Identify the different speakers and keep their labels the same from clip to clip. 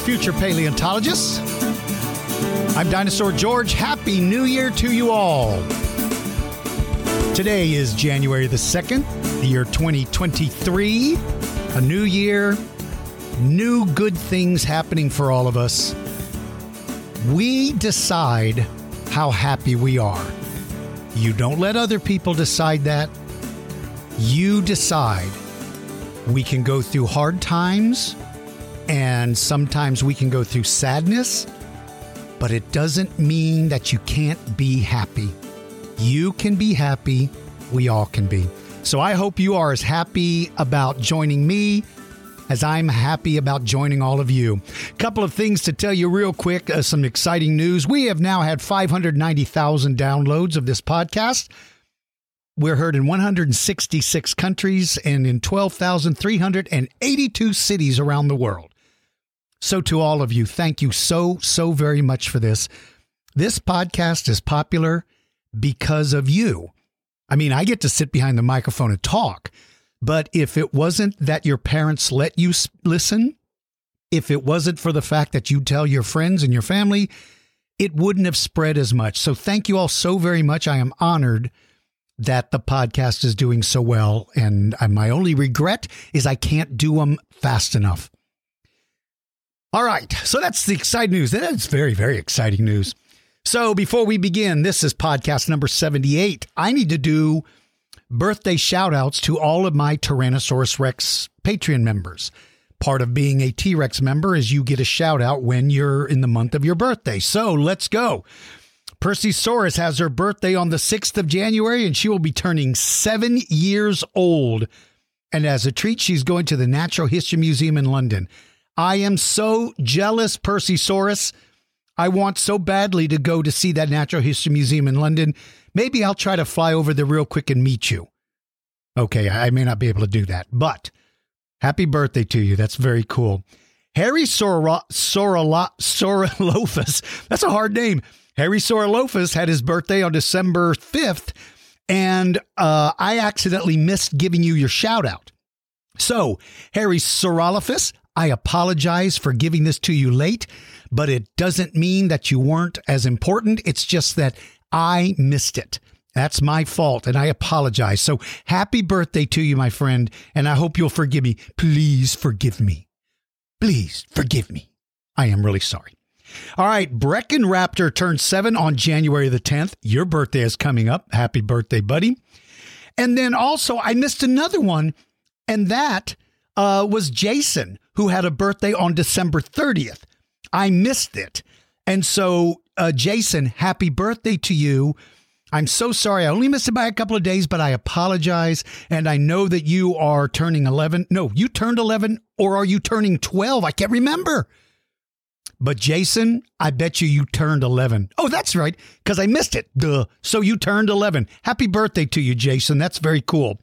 Speaker 1: Future paleontologists. I'm Dinosaur George. Happy New Year to you all. Today is January the 2nd, the year 2023. A new year, new good things happening for all of us. We decide how happy we are. You don't let other people decide that. You decide. We can go through hard times and sometimes we can go through sadness, but it doesn't mean that you can't be happy. You can be happy. We all can be. So I hope you are as happy about joining me as I'm happy about joining all of you. Couple of things to tell you real quick, uh, some exciting news. We have now had 590,000 downloads of this podcast. We're heard in 166 countries and in 12,382 cities around the world. So, to all of you, thank you so, so very much for this. This podcast is popular because of you. I mean, I get to sit behind the microphone and talk, but if it wasn't that your parents let you listen, if it wasn't for the fact that you tell your friends and your family, it wouldn't have spread as much. So, thank you all so very much. I am honored that the podcast is doing so well. And my only regret is I can't do them fast enough. All right. So that's the exciting news. That's very, very exciting news. So before we begin, this is podcast number 78. I need to do birthday shout outs to all of my Tyrannosaurus Rex Patreon members. Part of being a T Rex member is you get a shout out when you're in the month of your birthday. So let's go. Percy Saurus has her birthday on the 6th of January and she will be turning seven years old. And as a treat, she's going to the Natural History Museum in London. I am so jealous, Percy Saurus. I want so badly to go to see that Natural History Museum in London. Maybe I'll try to fly over there real quick and meet you. Okay, I may not be able to do that, but happy birthday to you. That's very cool. Harry Saurolophus, that's a hard name. Harry Saurolophus had his birthday on December 5th, and uh, I accidentally missed giving you your shout out. So, Harry Saurolophus, I apologize for giving this to you late, but it doesn't mean that you weren't as important. It's just that I missed it. That's my fault, and I apologize. So happy birthday to you, my friend, and I hope you'll forgive me. Please forgive me. Please forgive me. I am really sorry. All right, Brecken Raptor turned seven on January the 10th. Your birthday is coming up. Happy birthday, buddy. And then also, I missed another one, and that uh, was Jason, who had a birthday on December 30th. I missed it. And so, uh, Jason, happy birthday to you. I'm so sorry. I only missed it by a couple of days, but I apologize. And I know that you are turning 11. No, you turned 11, or are you turning 12? I can't remember. But Jason, I bet you you turned 11. Oh, that's right, because I missed it. Duh. So you turned 11. Happy birthday to you, Jason. That's very cool.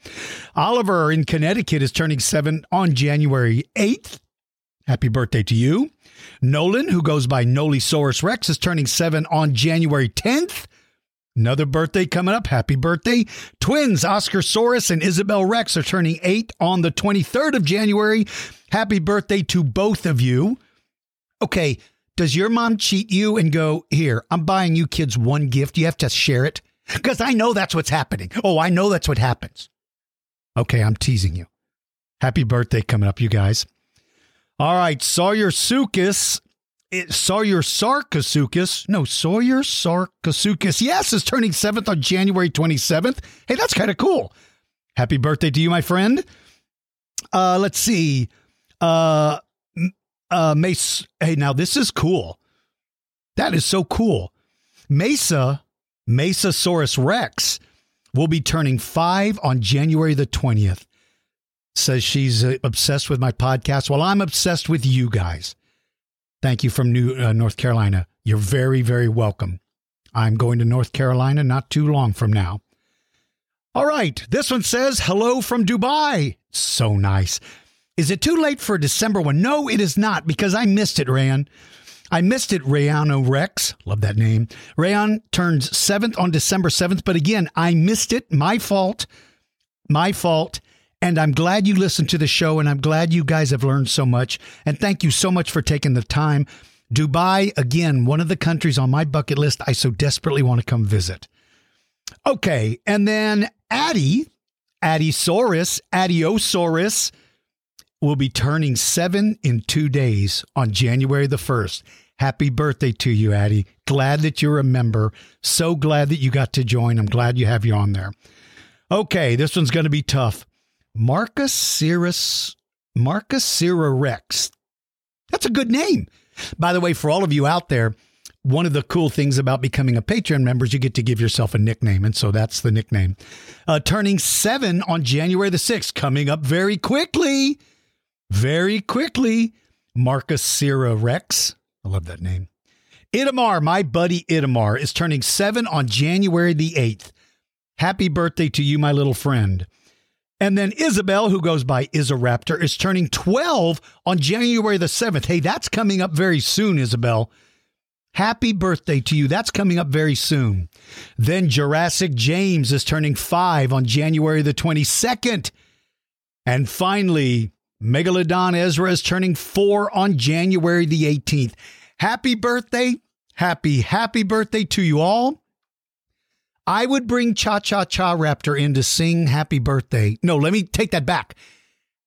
Speaker 1: Oliver in Connecticut is turning seven on January 8th. Happy birthday to you. Nolan, who goes by Nolisaurus Rex, is turning seven on January 10th. Another birthday coming up. Happy birthday. Twins, Oscar Saurus and Isabel Rex, are turning eight on the 23rd of January. Happy birthday to both of you. Okay, does your mom cheat you and go, Here, I'm buying you kids one gift. You have to share it? Because I know that's what's happening. Oh, I know that's what happens. Okay, I'm teasing you. Happy birthday coming up, you guys. All right, Sawyer Sukis. It, Sawyer Sarkasukis. No, Sawyer Sarkasukis. Yes, is turning seventh on January 27th. Hey, that's kind of cool. Happy birthday to you, my friend. Uh, let's see. Uh, uh, Mesa. Hey, now this is cool. That is so cool. Mesa, Mesasaurus Rex will be turning five on January the 20th. Says she's uh, obsessed with my podcast. Well, I'm obsessed with you guys. Thank you from New uh, North Carolina. You're very, very welcome. I'm going to North Carolina not too long from now. All right, this one says hello from Dubai. So nice. Is it too late for a December one? No, it is not because I missed it, Rayan. I missed it, Rayano Rex. Love that name. Rayon turns seventh on December 7th, but again, I missed it. My fault. My fault. And I'm glad you listened to the show, and I'm glad you guys have learned so much. And thank you so much for taking the time. Dubai, again, one of the countries on my bucket list I so desperately want to come visit. Okay, and then Addie, Addiesaurus, Addiosaurus will be turning seven in two days on January the 1st. Happy birthday to you, Addie. Glad that you're a member. So glad that you got to join. I'm glad you have you on there. Okay, this one's going to be tough. Marcus Cirrus, Marcus Cirra Rex. That's a good name. By the way, for all of you out there, one of the cool things about becoming a Patreon member is you get to give yourself a nickname. And so that's the nickname. Uh, turning seven on January the 6th, coming up very quickly. Very quickly. Marcus Cirra Rex. I love that name. Itamar, my buddy Itamar, is turning seven on January the 8th. Happy birthday to you, my little friend. And then Isabel, who goes by Isaraptor, is turning 12 on January the 7th. Hey, that's coming up very soon, Isabel. Happy birthday to you. That's coming up very soon. Then Jurassic James is turning 5 on January the 22nd. And finally, Megalodon Ezra is turning 4 on January the 18th. Happy birthday. Happy, happy birthday to you all. I would bring Cha Cha Cha Raptor in to sing happy birthday. No, let me take that back.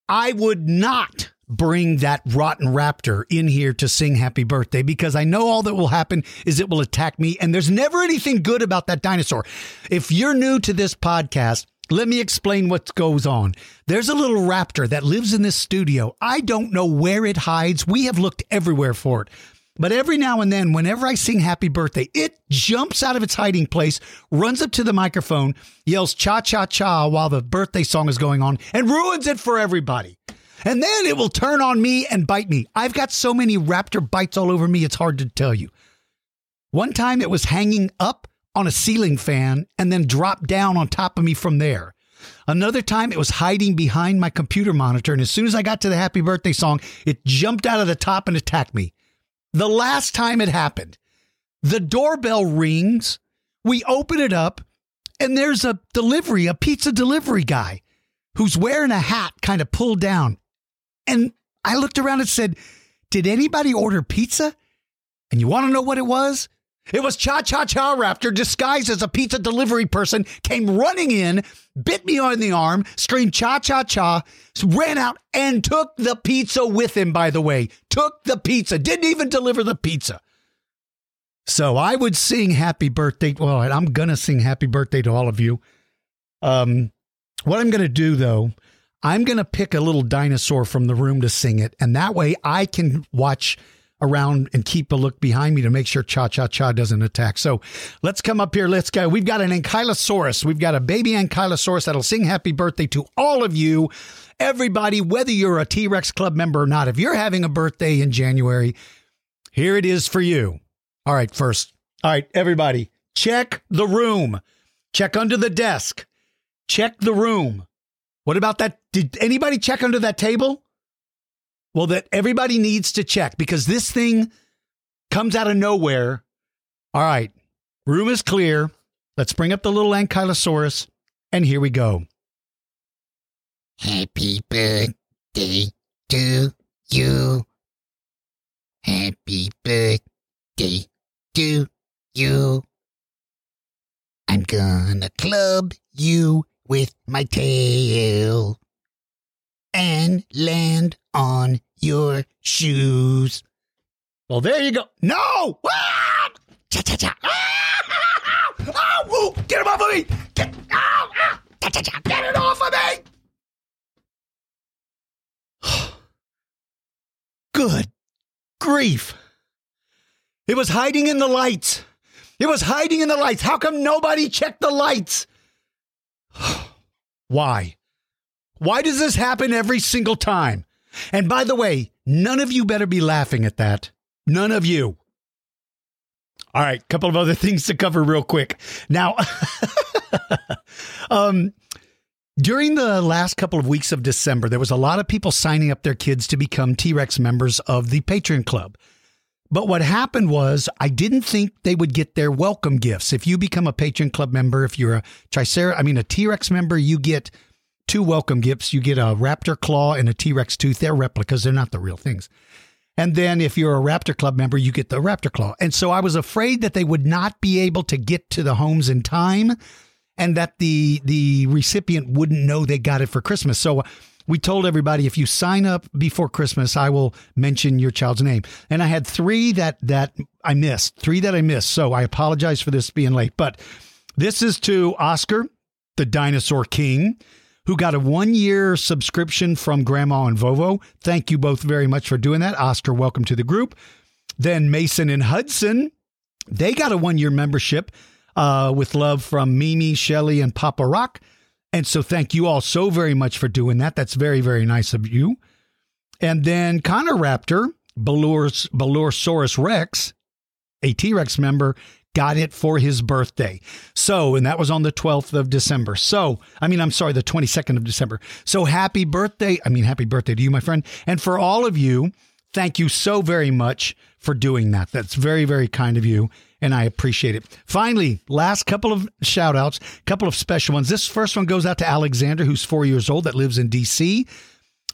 Speaker 1: I would not bring that rotten raptor in here to sing happy birthday because I know all that will happen is it will attack me. And there's never anything good about that dinosaur. If you're new to this podcast, let me explain what goes on. There's a little raptor that lives in this studio. I don't know where it hides. We have looked everywhere for it. But every now and then, whenever I sing happy birthday, it jumps out of its hiding place, runs up to the microphone, yells cha cha cha while the birthday song is going on, and ruins it for everybody. And then it will turn on me and bite me. I've got so many raptor bites all over me, it's hard to tell you. One time it was hanging up on a ceiling fan and then dropped down on top of me from there. Another time it was hiding behind my computer monitor, and as soon as I got to the happy birthday song, it jumped out of the top and attacked me. The last time it happened, the doorbell rings. We open it up, and there's a delivery, a pizza delivery guy who's wearing a hat kind of pulled down. And I looked around and said, Did anybody order pizza? And you want to know what it was? It was Cha Cha Cha Raptor disguised as a pizza delivery person, came running in, bit me on the arm, screamed Cha Cha Cha, ran out and took the pizza with him, by the way. Took the pizza, didn't even deliver the pizza. So I would sing happy birthday. Well, I'm going to sing happy birthday to all of you. Um, what I'm going to do, though, I'm going to pick a little dinosaur from the room to sing it. And that way I can watch around and keep a look behind me to make sure Cha Cha Cha doesn't attack. So let's come up here. Let's go. We've got an Ankylosaurus. We've got a baby Ankylosaurus that'll sing happy birthday to all of you, everybody, whether you're a T Rex Club member or not. If you're having a birthday in January, here it is for you. All right, first. All right, everybody, check the room. Check under the desk. Check the room. What about that? Did anybody check under that table? Well, that everybody needs to check because this thing comes out of nowhere. All right, room is clear. Let's bring up the little Ankylosaurus, and here we go.
Speaker 2: Happy birthday to you. Happy birthday to you. I'm gonna club you with my tail and land on your shoes.
Speaker 1: Well, there you go. No! Ah!
Speaker 2: Cha cha cha.
Speaker 1: Ah! Ah! Woo! Get him off of me! Get, ah! Ah!
Speaker 2: Cha cha cha.
Speaker 1: Get it off of me! Good grief. It was hiding in the lights. It was hiding in the lights. How come nobody checked the lights? Why? Why does this happen every single time? And by the way, none of you better be laughing at that. None of you. All right, couple of other things to cover real quick. Now, um, during the last couple of weeks of December, there was a lot of people signing up their kids to become T Rex members of the Patreon Club. But what happened was, I didn't think they would get their welcome gifts. If you become a Patreon Club member, if you're a Tricera, I mean, a T Rex member, you get two welcome gifts. You get a raptor claw and a T Rex tooth. They're replicas, they're not the real things. And then if you're a Raptor Club member, you get the Raptor Claw. And so I was afraid that they would not be able to get to the homes in time and that the the recipient wouldn't know they got it for Christmas. So uh, we told everybody if you sign up before Christmas, I will mention your child's name. And I had three that that I missed, three that I missed. So I apologize for this being late. But this is to Oscar, the dinosaur king, who got a one year subscription from Grandma and Vovo. Thank you both very much for doing that. Oscar, welcome to the group. Then Mason and Hudson, they got a one year membership uh, with love from Mimi, Shelly, and Papa Rock. And so thank you all so very much for doing that. That's very, very nice of you. And then Connor Raptor, Balursaurus Rex, a T Rex member, got it for his birthday. So, and that was on the 12th of December. So, I mean, I'm sorry, the 22nd of December. So happy birthday. I mean, happy birthday to you, my friend. And for all of you, thank you so very much for doing that. That's very, very kind of you. And I appreciate it. Finally, last couple of shout outs, couple of special ones. This first one goes out to Alexander, who's four years old, that lives in DC.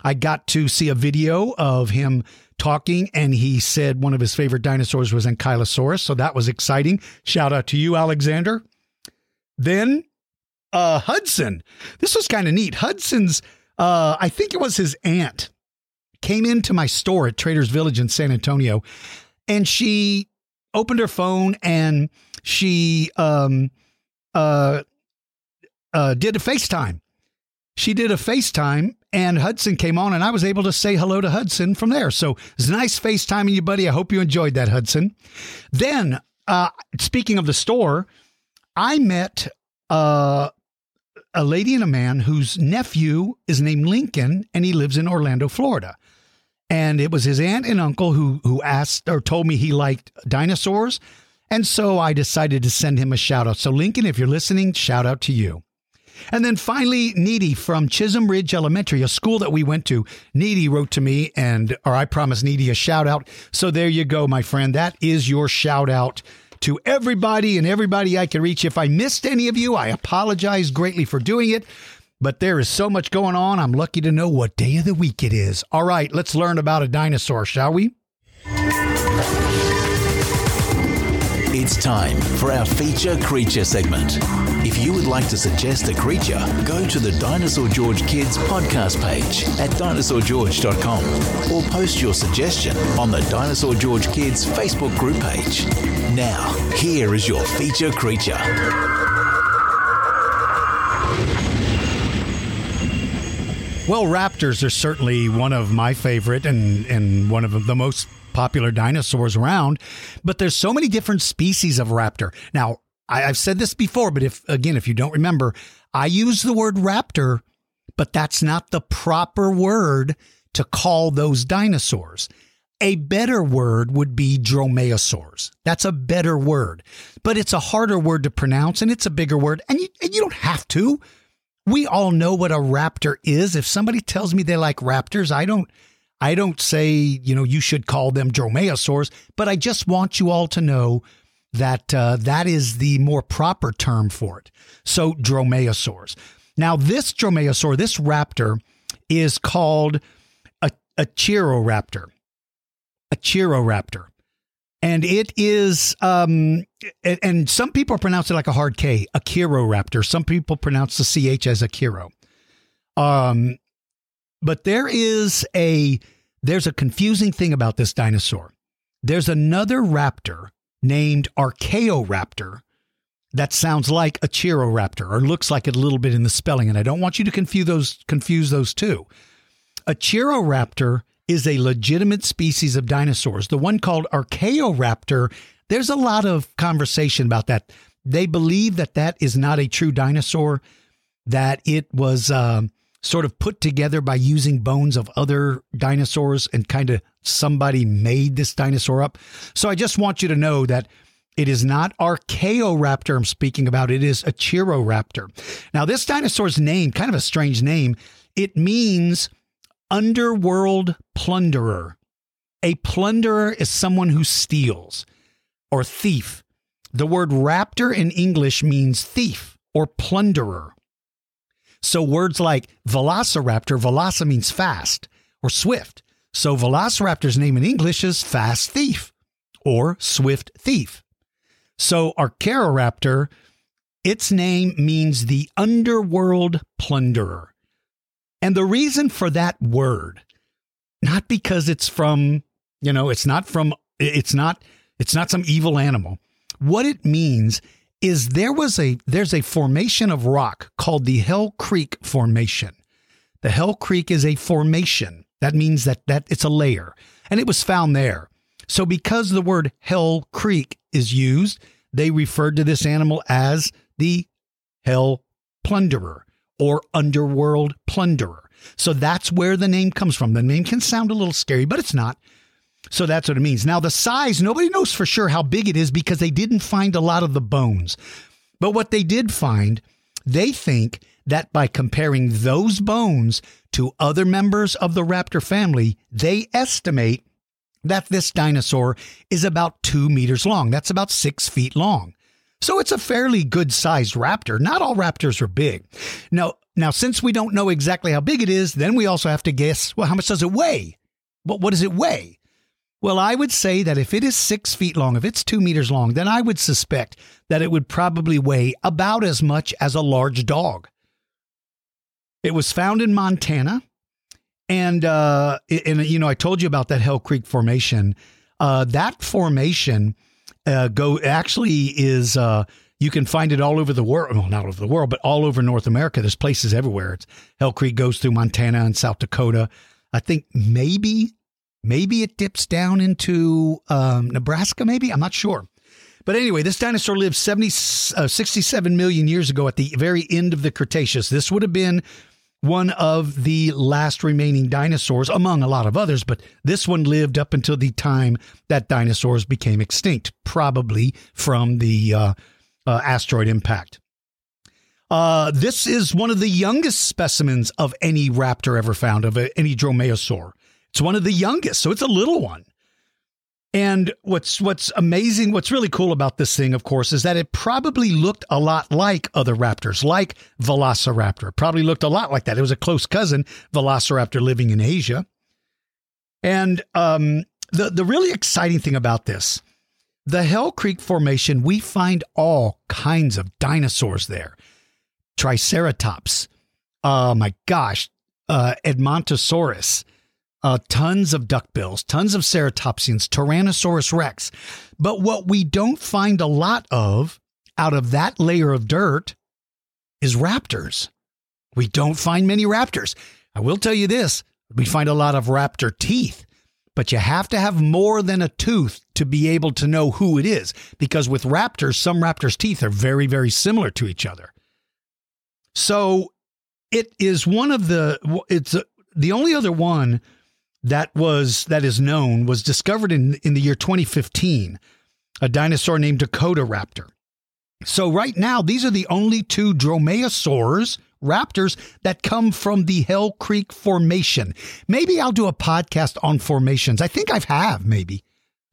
Speaker 1: I got to see a video of him talking, and he said one of his favorite dinosaurs was Ankylosaurus. So that was exciting. Shout out to you, Alexander. Then uh, Hudson. This was kind of neat. Hudson's, uh, I think it was his aunt, came into my store at Trader's Village in San Antonio, and she opened her phone and she um, uh, uh, did a FaceTime. She did a FaceTime and Hudson came on, and I was able to say hello to Hudson from there. So it's nice FaceTiming you, buddy. I hope you enjoyed that, Hudson. Then, uh, speaking of the store, I met uh, a lady and a man whose nephew is named Lincoln, and he lives in Orlando, Florida. And it was his aunt and uncle who who asked or told me he liked dinosaurs. And so I decided to send him a shout out. So, Lincoln, if you're listening, shout out to you. And then finally, Needy from Chisholm Ridge Elementary, a school that we went to. Needy wrote to me, and or I promised Needy a shout out. So there you go, my friend. That is your shout out to everybody and everybody I can reach. If I missed any of you, I apologize greatly for doing it. But there is so much going on. I'm lucky to know what day of the week it is. All right, let's learn about a dinosaur, shall we?
Speaker 3: It's time for our feature creature segment. If you would like to suggest a creature, go to the Dinosaur George Kids podcast page at dinosaurgeorge.com or post your suggestion on the Dinosaur George Kids Facebook group page. Now, here is your feature creature.
Speaker 1: Well, raptors are certainly one of my favorite and, and one of the most popular dinosaurs around, but there's so many different species of raptor. Now, I, have said this before, but if again, if you don't remember, I use the word raptor, but that's not the proper word to call those dinosaurs. A better word would be dromaeosaurs. That's a better word, but it's a harder word to pronounce and it's a bigger word. And you, and you don't have to. We all know what a raptor is. If somebody tells me they like raptors, I don't I don't say, you know, you should call them dromaeosaurs, but I just want you all to know that uh, that is the more proper term for it. So, dromaeosaurs. Now, this dromaeosaur, this raptor, is called a, a Chiroraptor. A Chiroraptor. And it is, um, and some people pronounce it like a hard K, a Chiroraptor. Some people pronounce the CH as a Chiro. Um, but there is a there's a confusing thing about this dinosaur. There's another raptor named Archaeoraptor that sounds like a Chiroraptor or looks like it a little bit in the spelling, and I don't want you to confuse those confuse those two. A Chiroraptor is a legitimate species of dinosaurs. The one called Archaeoraptor, there's a lot of conversation about that. They believe that that is not a true dinosaur that it was um, sort of put together by using bones of other dinosaurs and kind of somebody made this dinosaur up. So I just want you to know that it is not Archaeoraptor I'm speaking about. It is a Acheroraptor. Now, this dinosaur's name, kind of a strange name, it means underworld plunderer. A plunderer is someone who steals or thief. The word raptor in English means thief or plunderer. So words like velociraptor, veloci means fast or swift. So velociraptor's name in English is fast thief or swift thief. So Archaeoraptor, its name means the underworld plunderer. And the reason for that word, not because it's from, you know, it's not from, it's not, it's not some evil animal. What it means is there was a, there's a formation of rock called the Hell Creek Formation. The Hell Creek is a formation. That means that, that it's a layer and it was found there. So because the word Hell Creek is used, they referred to this animal as the Hell Plunderer or underworld plunderer. So that's where the name comes from. The name can sound a little scary, but it's not. So that's what it means. Now, the size, nobody knows for sure how big it is because they didn't find a lot of the bones. But what they did find, they think that by comparing those bones to other members of the raptor family, they estimate that this dinosaur is about two meters long. That's about six feet long. So it's a fairly good sized raptor. Not all raptors are big. Now, now, since we don't know exactly how big it is, then we also have to guess, well, how much does it weigh? What, what does it weigh? Well, I would say that if it is six feet long, if it's two meters long, then I would suspect that it would probably weigh about as much as a large dog. It was found in Montana. And, uh, and you know, I told you about that Hell Creek Formation. Uh, that formation uh, go actually is uh, you can find it all over the world. Well, not all over the world, but all over North America. There's places everywhere. It's Hell Creek goes through Montana and South Dakota. I think maybe maybe it dips down into um, Nebraska. Maybe I'm not sure. But anyway, this dinosaur lived 70, uh, 67 million years ago at the very end of the Cretaceous. This would have been one of the last remaining dinosaurs, among a lot of others, but this one lived up until the time that dinosaurs became extinct, probably from the uh, uh, asteroid impact. Uh, this is one of the youngest specimens of any raptor ever found, of any dromaeosaur. It's one of the youngest, so it's a little one. And what's what's amazing, what's really cool about this thing, of course, is that it probably looked a lot like other raptors, like Velociraptor. Probably looked a lot like that. It was a close cousin, Velociraptor, living in Asia. And um, the the really exciting thing about this, the Hell Creek Formation, we find all kinds of dinosaurs there. Triceratops, oh my gosh, uh, Edmontosaurus, uh, tons of duckbills, tons of ceratopsians, Tyrannosaurus rex. But what we don't find a lot of out of that layer of dirt is raptors. We don't find many raptors. I will tell you this we find a lot of raptor teeth, but you have to have more than a tooth to be able to know who it is. Because with raptors, some raptors' teeth are very, very similar to each other. So it is one of the, it's a, the only other one that was that is known was discovered in in the year 2015 a dinosaur named Dakotaraptor So right now these are the only two dromaeosaurs raptors that come from the Hell Creek formation. Maybe I'll do a podcast on formations. I think I've have maybe.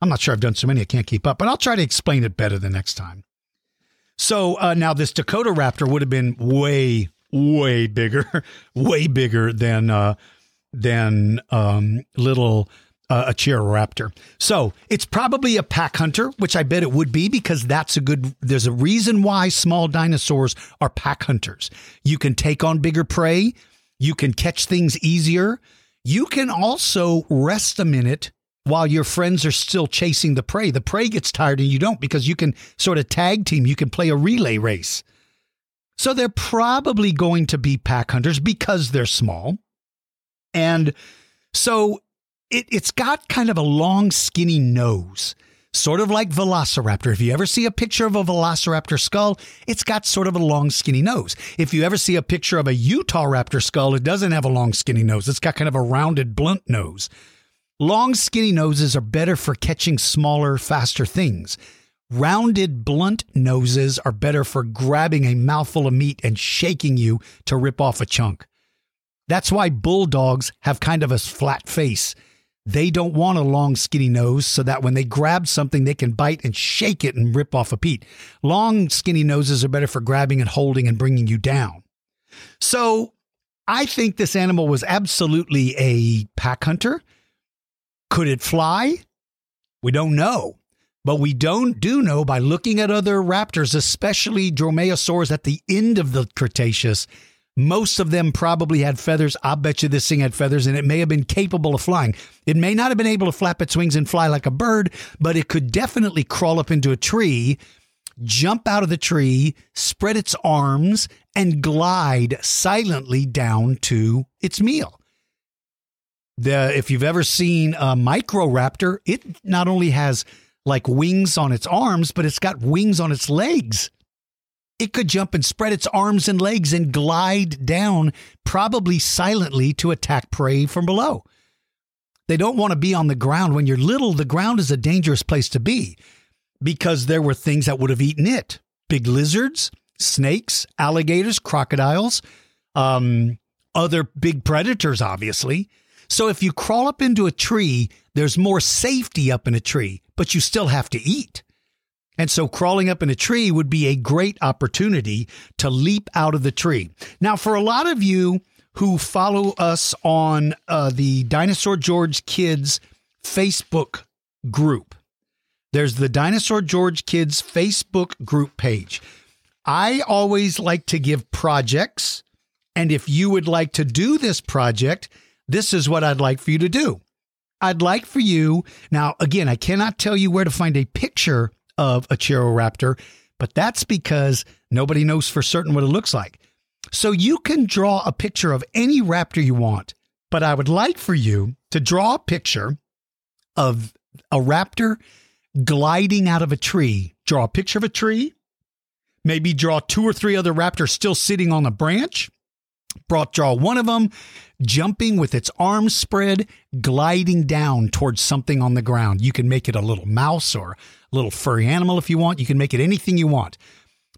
Speaker 1: I'm not sure I've done so many I can't keep up, but I'll try to explain it better the next time. So uh, now this Dakotaraptor would have been way way bigger, way bigger than uh, than um, little uh, Acheroraptor. So it's probably a pack hunter, which I bet it would be because that's a good. There's a reason why small dinosaurs are pack hunters. You can take on bigger prey. You can catch things easier. You can also rest a minute while your friends are still chasing the prey. The prey gets tired and you don't because you can sort of tag team. You can play a relay race. So they're probably going to be pack hunters because they're small. And so it, it's got kind of a long, skinny nose. sort of like Velociraptor. If you ever see a picture of a Velociraptor skull, it's got sort of a long, skinny nose. If you ever see a picture of a Utahraptor skull, it doesn't have a long, skinny nose. It's got kind of a rounded, blunt nose. Long, skinny noses are better for catching smaller, faster things. Rounded, blunt noses are better for grabbing a mouthful of meat and shaking you to rip off a chunk. That's why bulldogs have kind of a flat face. They don't want a long, skinny nose so that when they grab something, they can bite and shake it and rip off a peat. Long, skinny noses are better for grabbing and holding and bringing you down. So I think this animal was absolutely a pack hunter. Could it fly? We don't know. But we don't do know by looking at other raptors, especially dromaeosaurs at the end of the Cretaceous. Most of them probably had feathers. I'll bet you this thing had feathers, and it may have been capable of flying. It may not have been able to flap its wings and fly like a bird, but it could definitely crawl up into a tree, jump out of the tree, spread its arms, and glide silently down to its meal. The, if you've ever seen a microraptor, it not only has like wings on its arms, but it's got wings on its legs. It could jump and spread its arms and legs and glide down, probably silently, to attack prey from below. They don't want to be on the ground. When you're little, the ground is a dangerous place to be because there were things that would have eaten it big lizards, snakes, alligators, crocodiles, um, other big predators, obviously. So if you crawl up into a tree, there's more safety up in a tree, but you still have to eat. And so crawling up in a tree would be a great opportunity to leap out of the tree. Now, for a lot of you who follow us on uh, the Dinosaur George Kids Facebook group, there's the Dinosaur George Kids Facebook group page. I always like to give projects. And if you would like to do this project, this is what I'd like for you to do. I'd like for you, now, again, I cannot tell you where to find a picture of a Chiroptera, but that's because nobody knows for certain what it looks like. So you can draw a picture of any raptor you want, but I would like for you to draw a picture of a raptor gliding out of a tree. Draw a picture of a tree, maybe draw two or three other raptors still sitting on the branch. Brought draw one of them jumping with its arms spread, gliding down towards something on the ground. You can make it a little mouse or a little furry animal if you want. You can make it anything you want.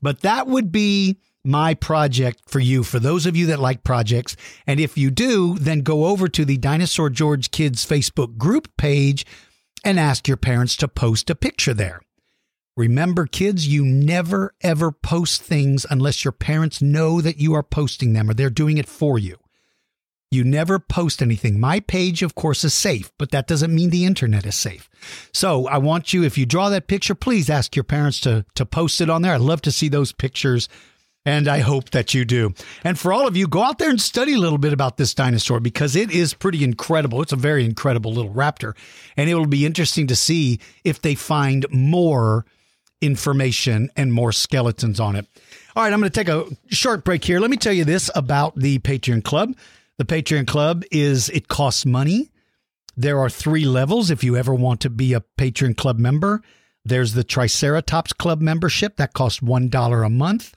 Speaker 1: But that would be my project for you, for those of you that like projects. And if you do, then go over to the Dinosaur George Kids Facebook group page and ask your parents to post a picture there. Remember, kids, you never ever post things unless your parents know that you are posting them or they're doing it for you. You never post anything. My page, of course, is safe, but that doesn't mean the internet is safe. So I want you, if you draw that picture, please ask your parents to, to post it on there. I'd love to see those pictures. And I hope that you do. And for all of you, go out there and study a little bit about this dinosaur because it is pretty incredible. It's a very incredible little raptor. And it will be interesting to see if they find more information and more skeletons on it. All right, I'm going to take a short break here. Let me tell you this about the Patreon Club. The Patreon Club is it costs money. There are three levels if you ever want to be a Patreon Club member. There's the Triceratops Club membership that costs $1 a month.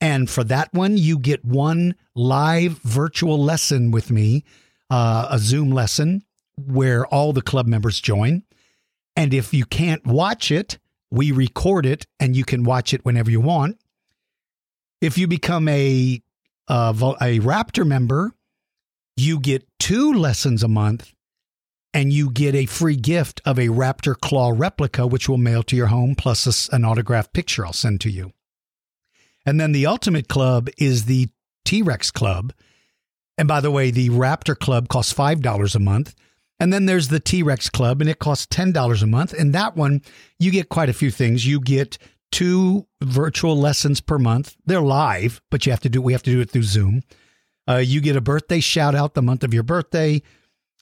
Speaker 1: And for that one, you get one live virtual lesson with me, uh, a Zoom lesson where all the club members join. And if you can't watch it, we record it and you can watch it whenever you want. If you become a uh, a Raptor member, you get two lessons a month and you get a free gift of a Raptor Claw replica, which will mail to your home, plus an autographed picture I'll send to you. And then the Ultimate Club is the T Rex Club. And by the way, the Raptor Club costs $5 a month. And then there's the T Rex Club, and it costs $10 a month. And that one, you get quite a few things. You get two virtual lessons per month. They're live, but you have to do we have to do it through Zoom. Uh, you get a birthday shout out the month of your birthday.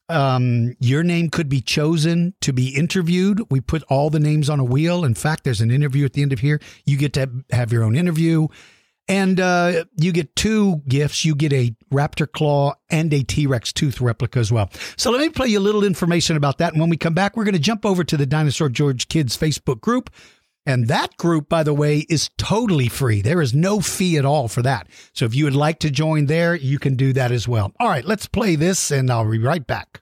Speaker 1: Um, your name could be chosen to be interviewed. We put all the names on a wheel. In fact, there's an interview at the end of here. You get to have your own interview. And uh, you get two gifts. You get a raptor claw and a T Rex tooth replica as well. So let me play you a little information about that. And when we come back, we're going to jump over to the Dinosaur George Kids Facebook group. And that group, by the way, is totally free. There is no fee at all for that. So if you would like to join there, you can do that as well. All right, let's play this and I'll be right back.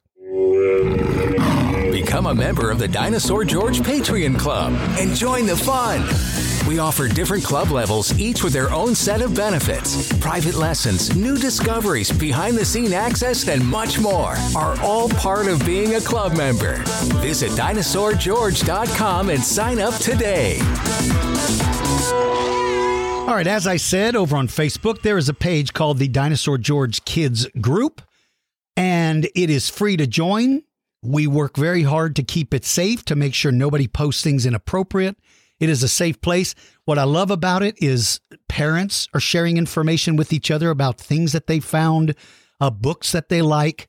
Speaker 4: Become a member of the Dinosaur George Patreon Club and join the fun. We offer different club levels, each with their own set of benefits. Private lessons, new discoveries, behind the scene access, and much more are all part of being a club member. Visit dinosaurgeorge.com and sign up today.
Speaker 1: All right, as I said over on Facebook, there is a page called the Dinosaur George Kids Group, and it is free to join. We work very hard to keep it safe to make sure nobody posts things inappropriate. It is a safe place. What I love about it is parents are sharing information with each other about things that they found, uh, books that they like.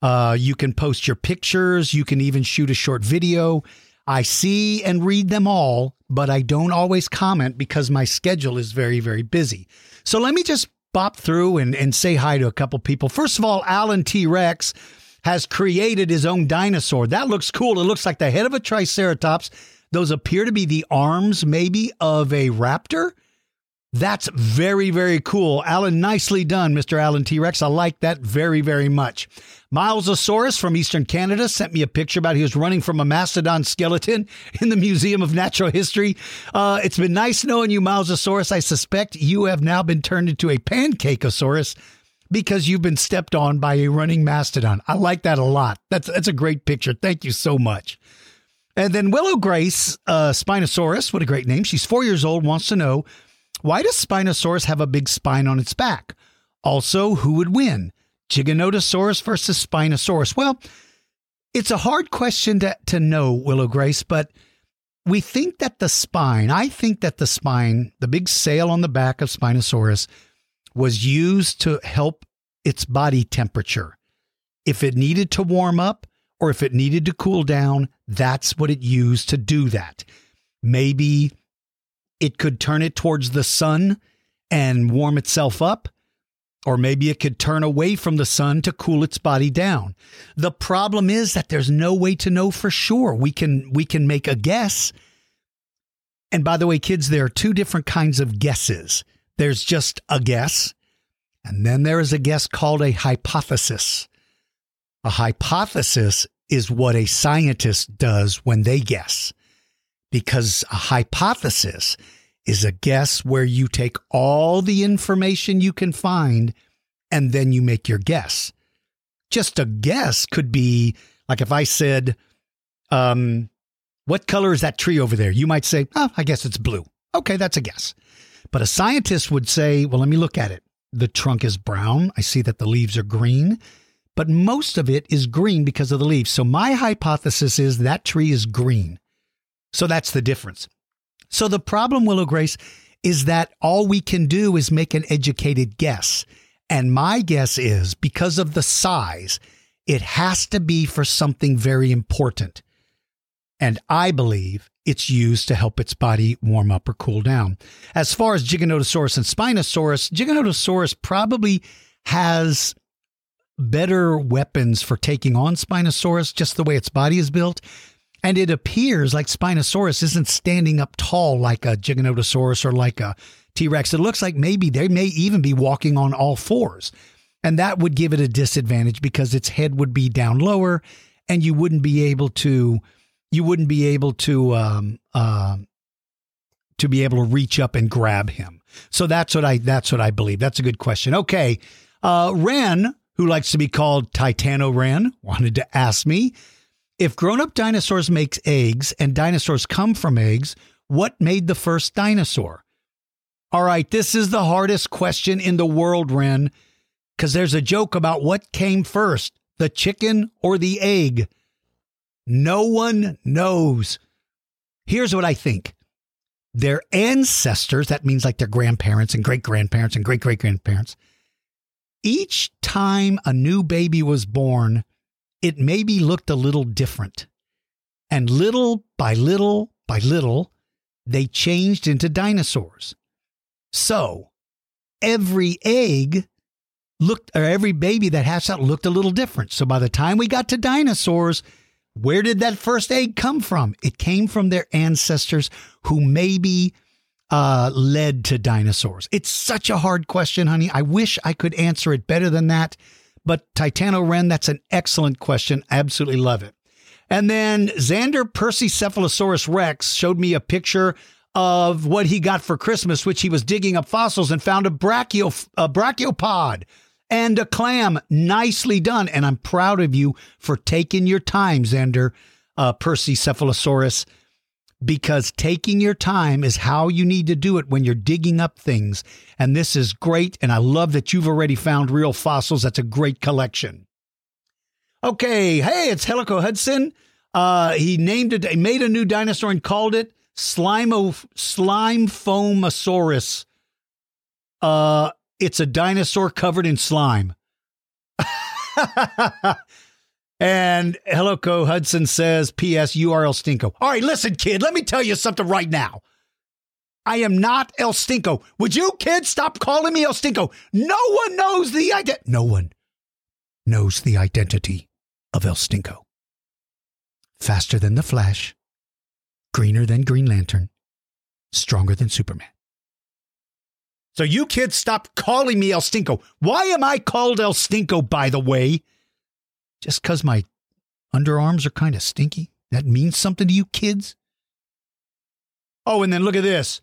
Speaker 1: Uh, you can post your pictures. You can even shoot a short video. I see and read them all, but I don't always comment because my schedule is very, very busy. So let me just bop through and, and say hi to a couple people. First of all, Alan T. Rex has created his own dinosaur. That looks cool. It looks like the head of a Triceratops those appear to be the arms, maybe, of a raptor. That's very, very cool. Alan, nicely done, Mr. Alan T Rex. I like that very, very much. Milesosaurus from Eastern Canada sent me a picture about he was running from a mastodon skeleton in the Museum of Natural History. Uh, it's been nice knowing you, Milesosaurus. I suspect you have now been turned into a pancakeosaurus because you've been stepped on by a running mastodon. I like that a lot. That's that's a great picture. Thank you so much. And then Willow Grace uh, Spinosaurus, what a great name. She's four years old, wants to know why does Spinosaurus have a big spine on its back? Also, who would win, Giganotosaurus versus Spinosaurus? Well, it's a hard question to, to know, Willow Grace, but we think that the spine, I think that the spine, the big sail on the back of Spinosaurus, was used to help its body temperature. If it needed to warm up, or if it needed to cool down, that's what it used to do that. Maybe it could turn it towards the sun and warm itself up, or maybe it could turn away from the sun to cool its body down. The problem is that there's no way to know for sure. We can we can make a guess. And by the way, kids, there are two different kinds of guesses. There's just a guess, and then there is a guess called a hypothesis. A hypothesis is what a scientist does when they guess, because a hypothesis is a guess where you take all the information you can find and then you make your guess. Just a guess could be like if I said, um, what color is that tree over there? You might say, oh, I guess it's blue. Okay, that's a guess. But a scientist would say, well, let me look at it. The trunk is brown. I see that the leaves are green but most of it is green because of the leaves. So my hypothesis is that tree is green. So that's the difference. So the problem, Willow Grace, is that all we can do is make an educated guess. And my guess is because of the size, it has to be for something very important. And I believe it's used to help its body warm up or cool down. As far as Giganotosaurus and Spinosaurus, Giganotosaurus probably has better weapons for taking on Spinosaurus, just the way its body is built. And it appears like Spinosaurus isn't standing up tall like a Giganotosaurus or like a T Rex. It looks like maybe they may even be walking on all fours. And that would give it a disadvantage because its head would be down lower and you wouldn't be able to you wouldn't be able to um, uh, to be able to reach up and grab him. So that's what I that's what I believe. That's a good question. Okay. Uh, Ren who likes to be called Titanoran, wanted to ask me if grown up dinosaurs make eggs and dinosaurs come from eggs, what made the first dinosaur? All right, this is the hardest question in the world, Ren, because there's a joke about what came first, the chicken or the egg. No one knows. Here's what I think their ancestors, that means like their grandparents and great grandparents and great great grandparents, each time a new baby was born, it maybe looked a little different. And little by little by little, they changed into dinosaurs. So, every egg looked, or every baby that hatched out looked a little different. So by the time we got to dinosaurs, where did that first egg come from? It came from their ancestors who maybe uh, led to dinosaurs. It's such a hard question, honey. I wish I could answer it better than that. But Titano Ren, that's an excellent question. Absolutely love it. And then Xander Percycephalosaurus Rex showed me a picture of what he got for Christmas, which he was digging up fossils and found a, brachio, a brachiopod and a clam. Nicely done. And I'm proud of you for taking your time, Xander uh, Percycephalosaurus, because taking your time is how you need to do it when you're digging up things. And this is great. And I love that you've already found real fossils. That's a great collection. Okay, hey, it's Helico Hudson. Uh, he named it, he made a new dinosaur and called it Slimo, Slimefoamosaurus. Uh, it's a dinosaur covered in slime. and Hello Co Hudson says, P.S. You are El Stinko. All right, listen, kid, let me tell you something right now. I am not El Stinko. Would you kids stop calling me El Stinko? No one knows the identity. No one knows the identity of El Stinko. Faster than the Flash, greener than Green Lantern, stronger than Superman. So you kids stop calling me El Stinko. Why am I called El Stinko, by the way? Just because my underarms are kind of stinky? That means something to you kids? Oh, and then look at this.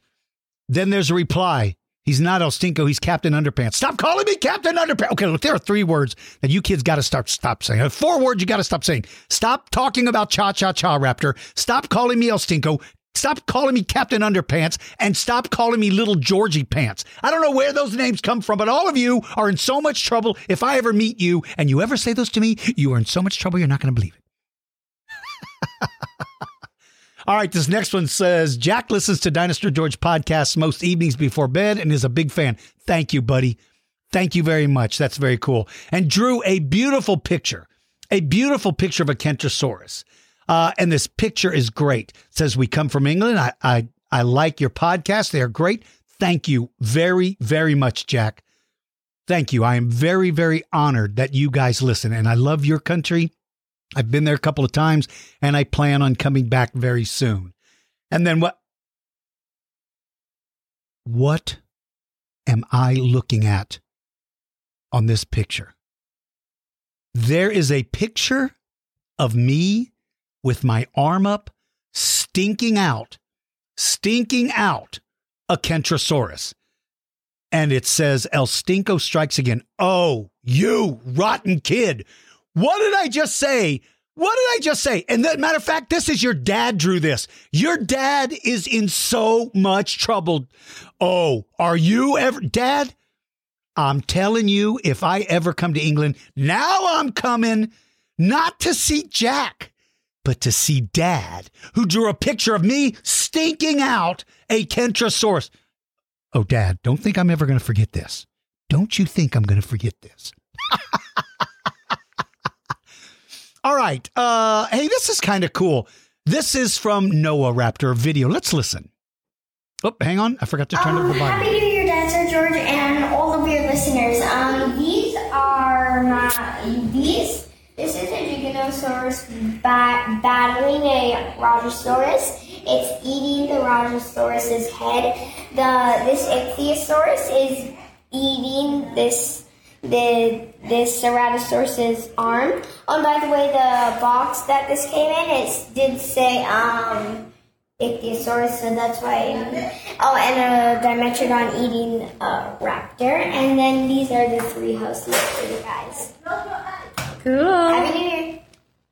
Speaker 1: Then there's a reply. He's not El Stinko. He's Captain Underpants. Stop calling me Captain Underpants. Okay, look, there are three words that you kids got to start stop saying. Four words you got to stop saying. Stop talking about cha cha cha Raptor. Stop calling me El Stinko. Stop calling me Captain Underpants and stop calling me Little Georgie Pants. I don't know where those names come from, but all of you are in so much trouble. If I ever meet you and you ever say those to me, you are in so much trouble you're not going to believe it. All right, this next one says Jack listens to Dinosaur George podcasts most evenings before bed and is a big fan. Thank you, buddy. Thank you very much. That's very cool. And drew a beautiful picture, a beautiful picture of a Kentrosaurus. Uh, and this picture is great. It says we come from England. I, I I like your podcast. They are great. Thank you very very much, Jack. Thank you. I am very very honored that you guys listen, and I love your country. I've been there a couple of times and I plan on coming back very soon. And then what? What am I looking at on this picture? There is a picture of me with my arm up, stinking out, stinking out a Kentrosaurus. And it says, El Stinko strikes again. Oh, you rotten kid. What did I just say? What did I just say? And that matter of fact, this is your dad drew this. Your dad is in so much trouble. Oh, are you ever, dad? I'm telling you, if I ever come to England, now I'm coming not to see Jack, but to see dad, who drew a picture of me stinking out a Kentrosaurus. Oh, dad, don't think I'm ever going to forget this. Don't you think I'm going to forget this? All right. Uh, hey, this is kind of cool. This is from Noah Raptor video. Let's listen. Oh, hang on. I forgot to turn
Speaker 5: um,
Speaker 1: up the volume.
Speaker 5: Happy New Year, Dinosaur George, and all of your listeners. Um, these are not these. This is a Giganosaurus bat- battling a Rajasaurus. It's eating the Rajasaurus's head. The this Ichthyosaurus is eating this the this Ceratosaurus's arm. Oh, by the way, the box that this came in, it did say um, Ichthyosaurus, so that's why. Oh, and a Dimetrodon eating a raptor. And then these are the three hosts for you guys. Cool. Happy New Year.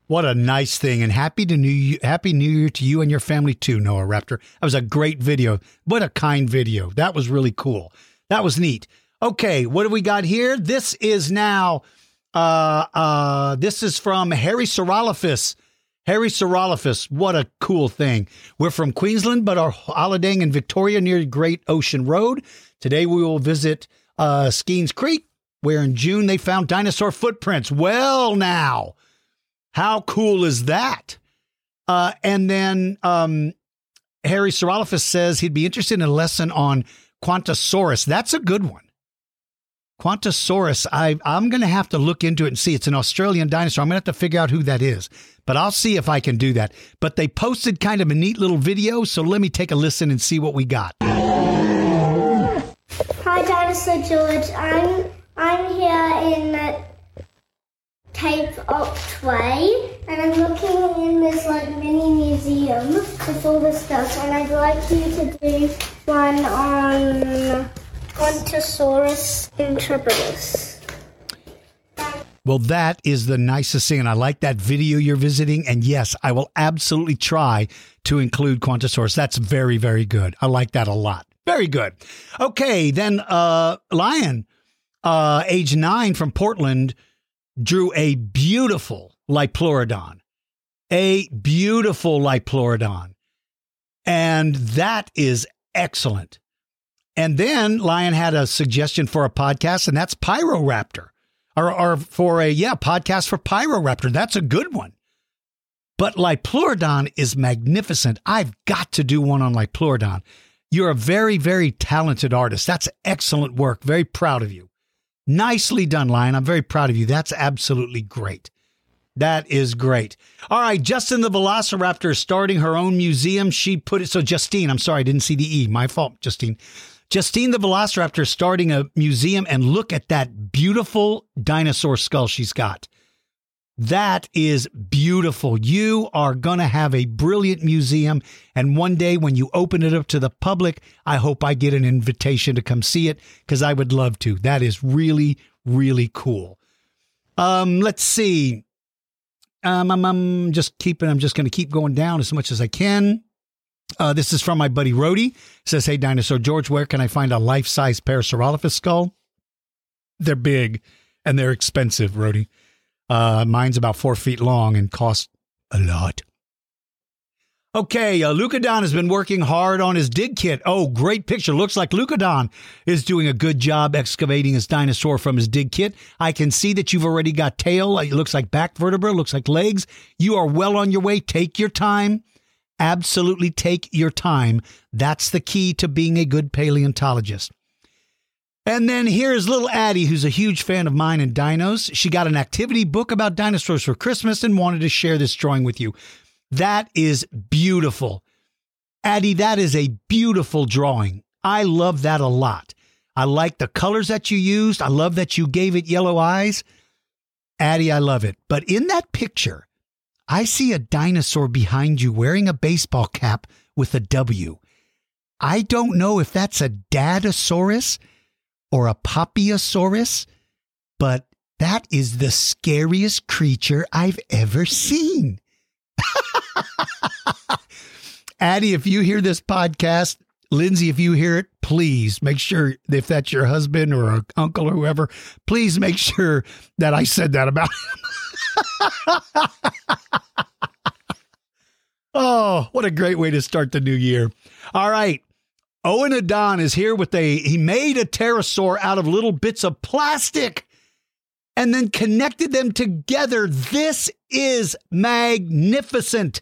Speaker 1: What a nice thing, and happy to new happy New Year to you and your family too, Noah Raptor. That was a great video. What a kind video. That was really cool. That was neat. Okay, what do we got here? This is now, uh, uh, this is from Harry Saurolophus. Harry Saurolophus, what a cool thing. We're from Queensland, but are holidaying in Victoria near Great Ocean Road. Today we will visit uh, Skenes Creek, where in June they found dinosaur footprints. Well, now, how cool is that? Uh, and then um, Harry Saurolophus says he'd be interested in a lesson on Qantassaurus. That's a good one. Qantassaurus, I, I'm going to have to look into it and see. It's an Australian dinosaur. I'm going to have to figure out who that is, but I'll see if I can do that. But they posted kind of a neat little video, so let me take a listen and see what we got.
Speaker 5: Hi, Dinosaur George. I'm I'm here in the Cape Otway, and I'm looking in this like mini museum with all this stuff, and I'd like you to do one on Qantassaurus intrepidus.
Speaker 1: Well, that is the nicest thing. And I like that video you're visiting. And yes, I will absolutely try to include Qantassaurus. That's very, very good. I like that a lot. Very good. Okay, then uh Lion, uh, age nine from Portland, drew a beautiful Liopleurodon. A beautiful Liopleurodon. And that is excellent. And then Lion had a suggestion for a podcast, and that's Pyroraptor. Or, or for a, yeah, podcast for Pyroraptor. That's a good one. But Liopleurodon is magnificent. I've got to do one on Liopleurodon. You're a very, very talented artist. That's excellent work. Very proud of you. Nicely done, Lion. I'm very proud of you. That's absolutely great. That is great. All right, Justin the Velociraptor is starting her own museum. She put it so Justine, I'm sorry, I didn't see the E. My fault, Justine. Justine the Velociraptor starting a museum and look at that beautiful dinosaur skull she's got. That is beautiful. You are going to have a brilliant museum. And one day when you open it up to the public, I hope I get an invitation to come see it because I would love to. That is really, really cool. Um, let's see. Um, I'm, I'm just keeping, I'm just going to keep going down as much as I can. Uh, this is from my buddy Rody. Says, Hey, Dinosaur George, where can I find a life size Parasaurolophus skull? They're big and they're expensive, Rody. Uh, mine's about four feet long and costs a lot. Okay, uh, Lucadon has been working hard on his dig kit. Oh, great picture. Looks like Lucadon is doing a good job excavating his dinosaur from his dig kit. I can see that you've already got tail. It looks like back vertebra, looks like legs. You are well on your way. Take your time. Absolutely take your time. That's the key to being a good paleontologist. And then here's little Addie, who's a huge fan of mine and dinos. She got an activity book about dinosaurs for Christmas and wanted to share this drawing with you. That is beautiful. Addie, that is a beautiful drawing. I love that a lot. I like the colors that you used. I love that you gave it yellow eyes. Addie, I love it. But in that picture, I see a dinosaur behind you wearing a baseball cap with a W. I don't know if that's a Dadasaurus or a Papiosaurus, but that is the scariest creature I've ever seen. Addie, if you hear this podcast, Lindsay, if you hear it, please make sure if that's your husband or uncle or whoever, please make sure that I said that about him. oh, what a great way to start the new year. All right. Owen Adon is here with a he made a pterosaur out of little bits of plastic and then connected them together. This is magnificent.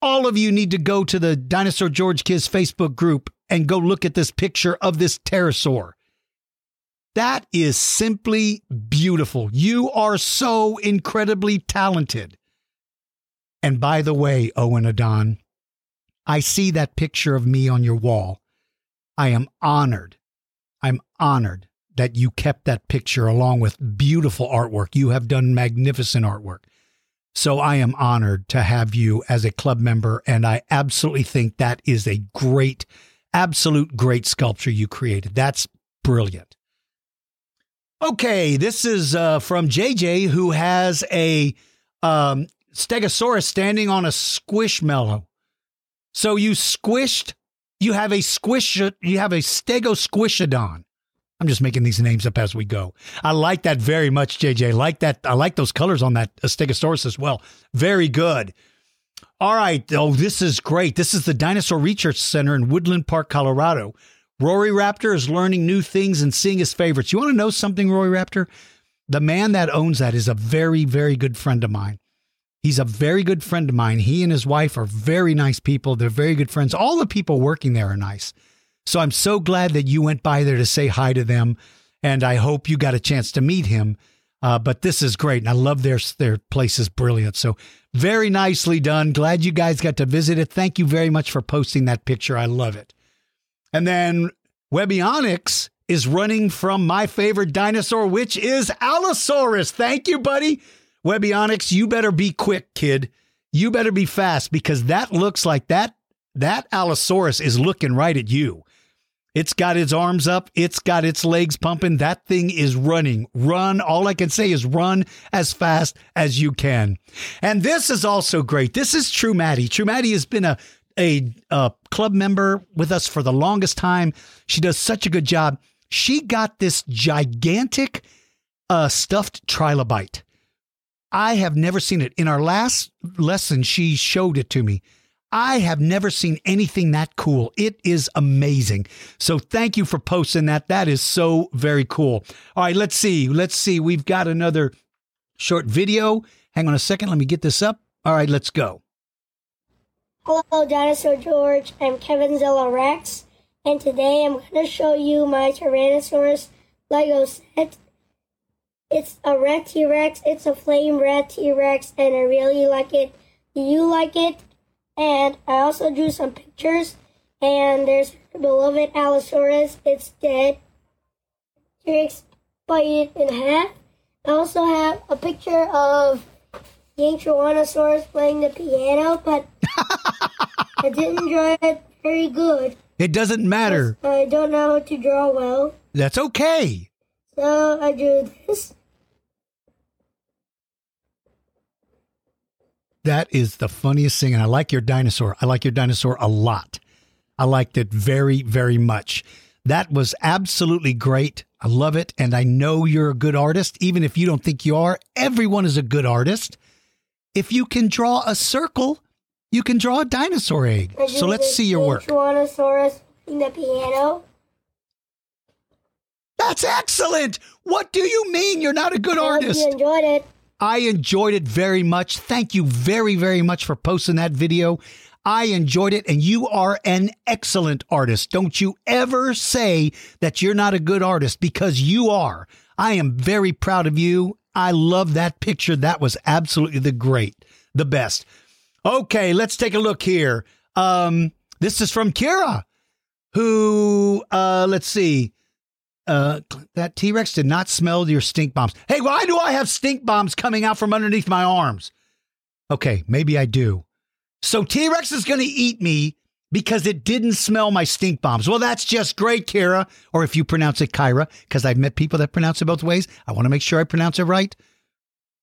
Speaker 1: All of you need to go to the Dinosaur George Kids Facebook group and go look at this picture of this pterosaur. That is simply beautiful. You are so incredibly talented. And by the way, Owen Adon, I see that picture of me on your wall. I am honored. I'm honored that you kept that picture along with beautiful artwork. You have done magnificent artwork. So I am honored to have you as a club member. And I absolutely think that is a great, absolute great sculpture you created. That's brilliant. Okay, this is uh, from JJ, who has a um, Stegosaurus standing on a squishmallow. So you squished, you have a squish, you have a stego squishadon. I'm just making these names up as we go. I like that very much, JJ. Like that. I like those colors on that stegosaurus as well. Very good. All right. Oh, this is great. This is the Dinosaur Research Center in Woodland Park, Colorado. Rory Raptor is learning new things and seeing his favorites. You want to know something, Rory Raptor? The man that owns that is a very, very good friend of mine. He's a very good friend of mine. He and his wife are very nice people. They're very good friends. All the people working there are nice. So I'm so glad that you went by there to say hi to them. and I hope you got a chance to meet him. Uh, but this is great, and I love their their place is brilliant. So very nicely done. Glad you guys got to visit it. Thank you very much for posting that picture. I love it. And then Webionics is running from my favorite dinosaur, which is Allosaurus. Thank you, buddy. Webionics, you better be quick, kid. You better be fast because that looks like that that Allosaurus is looking right at you. It's got its arms up. It's got its legs pumping. That thing is running. Run. All I can say is run as fast as you can. And this is also great. This is True Maddie. True Maddie has been a, a, a club member with us for the longest time. She does such a good job. She got this gigantic uh, stuffed trilobite. I have never seen it. In our last lesson, she showed it to me. I have never seen anything that cool. It is amazing. So thank you for posting that. That is so very cool. All right, let's see. Let's see. We've got another short video. Hang on a second. Let me get this up. All right, let's go.
Speaker 5: Hello, Dinosaur George. I'm Kevin Zilla Rex, and today I'm going to show you my Tyrannosaurus Lego set. It's a red T Rex. It's a flame red T Rex, and I really like it. Do you like it? And I also drew some pictures. And there's beloved Allosaurus. It's dead. T-Rex bite it in half. I also have a picture of the Tyrannosaurus playing the piano, but I didn't draw it very good.
Speaker 1: It doesn't matter.
Speaker 5: I don't know how to draw well.
Speaker 1: That's okay.
Speaker 5: So I drew this.
Speaker 1: That is the funniest thing. And I like your dinosaur. I like your dinosaur a lot. I liked it very, very much. That was absolutely great. I love it. And I know you're a good artist. Even if you don't think you are, everyone is a good artist. If you can draw a circle, you can draw a dinosaur egg. So let's see your work.
Speaker 5: Tyrannosaurus playing the piano.
Speaker 1: That's excellent. What do you mean you're not a good
Speaker 5: I
Speaker 1: artist?
Speaker 5: you enjoyed it.
Speaker 1: I enjoyed it very much. Thank you very, very much for posting that video. I enjoyed it, and you are an excellent artist. Don't you ever say that you're not a good artist because you are. I am very proud of you. I love that picture. That was absolutely the great, the best. Okay, let's take a look here. Um, this is from Kira, who, uh, let's see, uh, that T Rex did not smell your stink bombs. Hey, why do I have stink bombs coming out from underneath my arms? Okay, maybe I do. So T Rex is going to eat me because it didn't smell my stink bombs. Well, that's just great, Kira. Or if you pronounce it Kyra, because I've met people that pronounce it both ways. I want to make sure I pronounce it right.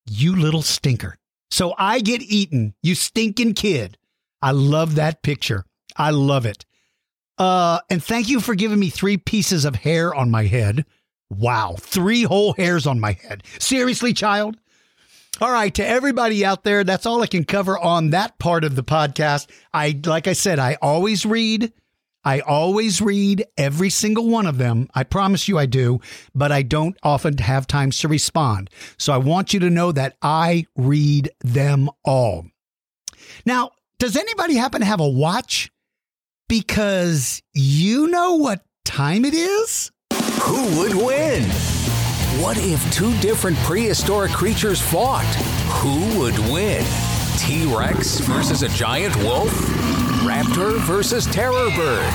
Speaker 1: You little stinker. So I get eaten, you stinking kid. I love that picture. I love it. Uh, and thank you for giving me three pieces of hair on my head. Wow, three whole hairs on my head. Seriously, child? All right, to everybody out there, that's all I can cover on that part of the podcast. I like I said, I always read. I always read every single one of them. I promise you I do, but I don't often have times to respond. So I want you to know that I read them all. Now, does anybody happen to have a watch? Because you know what time it is?
Speaker 4: Who would win? What if two different prehistoric creatures fought? Who would win? T Rex versus a giant wolf? Raptor versus terror bird?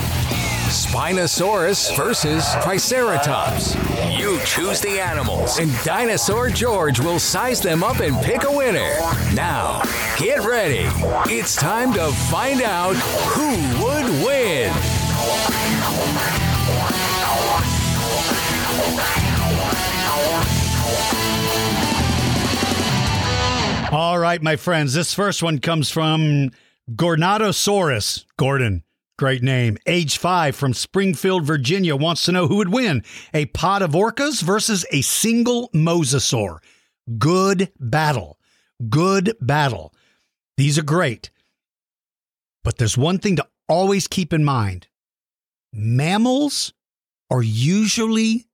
Speaker 4: Spinosaurus versus Triceratops? You choose the animals, and Dinosaur George will size them up and pick a winner. Now, get ready. It's time to find out who would win.
Speaker 1: All right, my friends. This first one comes from Gornadosaurus. Gordon, great name. Age five from Springfield, Virginia, wants to know who would win a pod of orcas versus a single mosasaur. Good battle. Good battle. These are great. But there's one thing to always keep in mind mammals are usually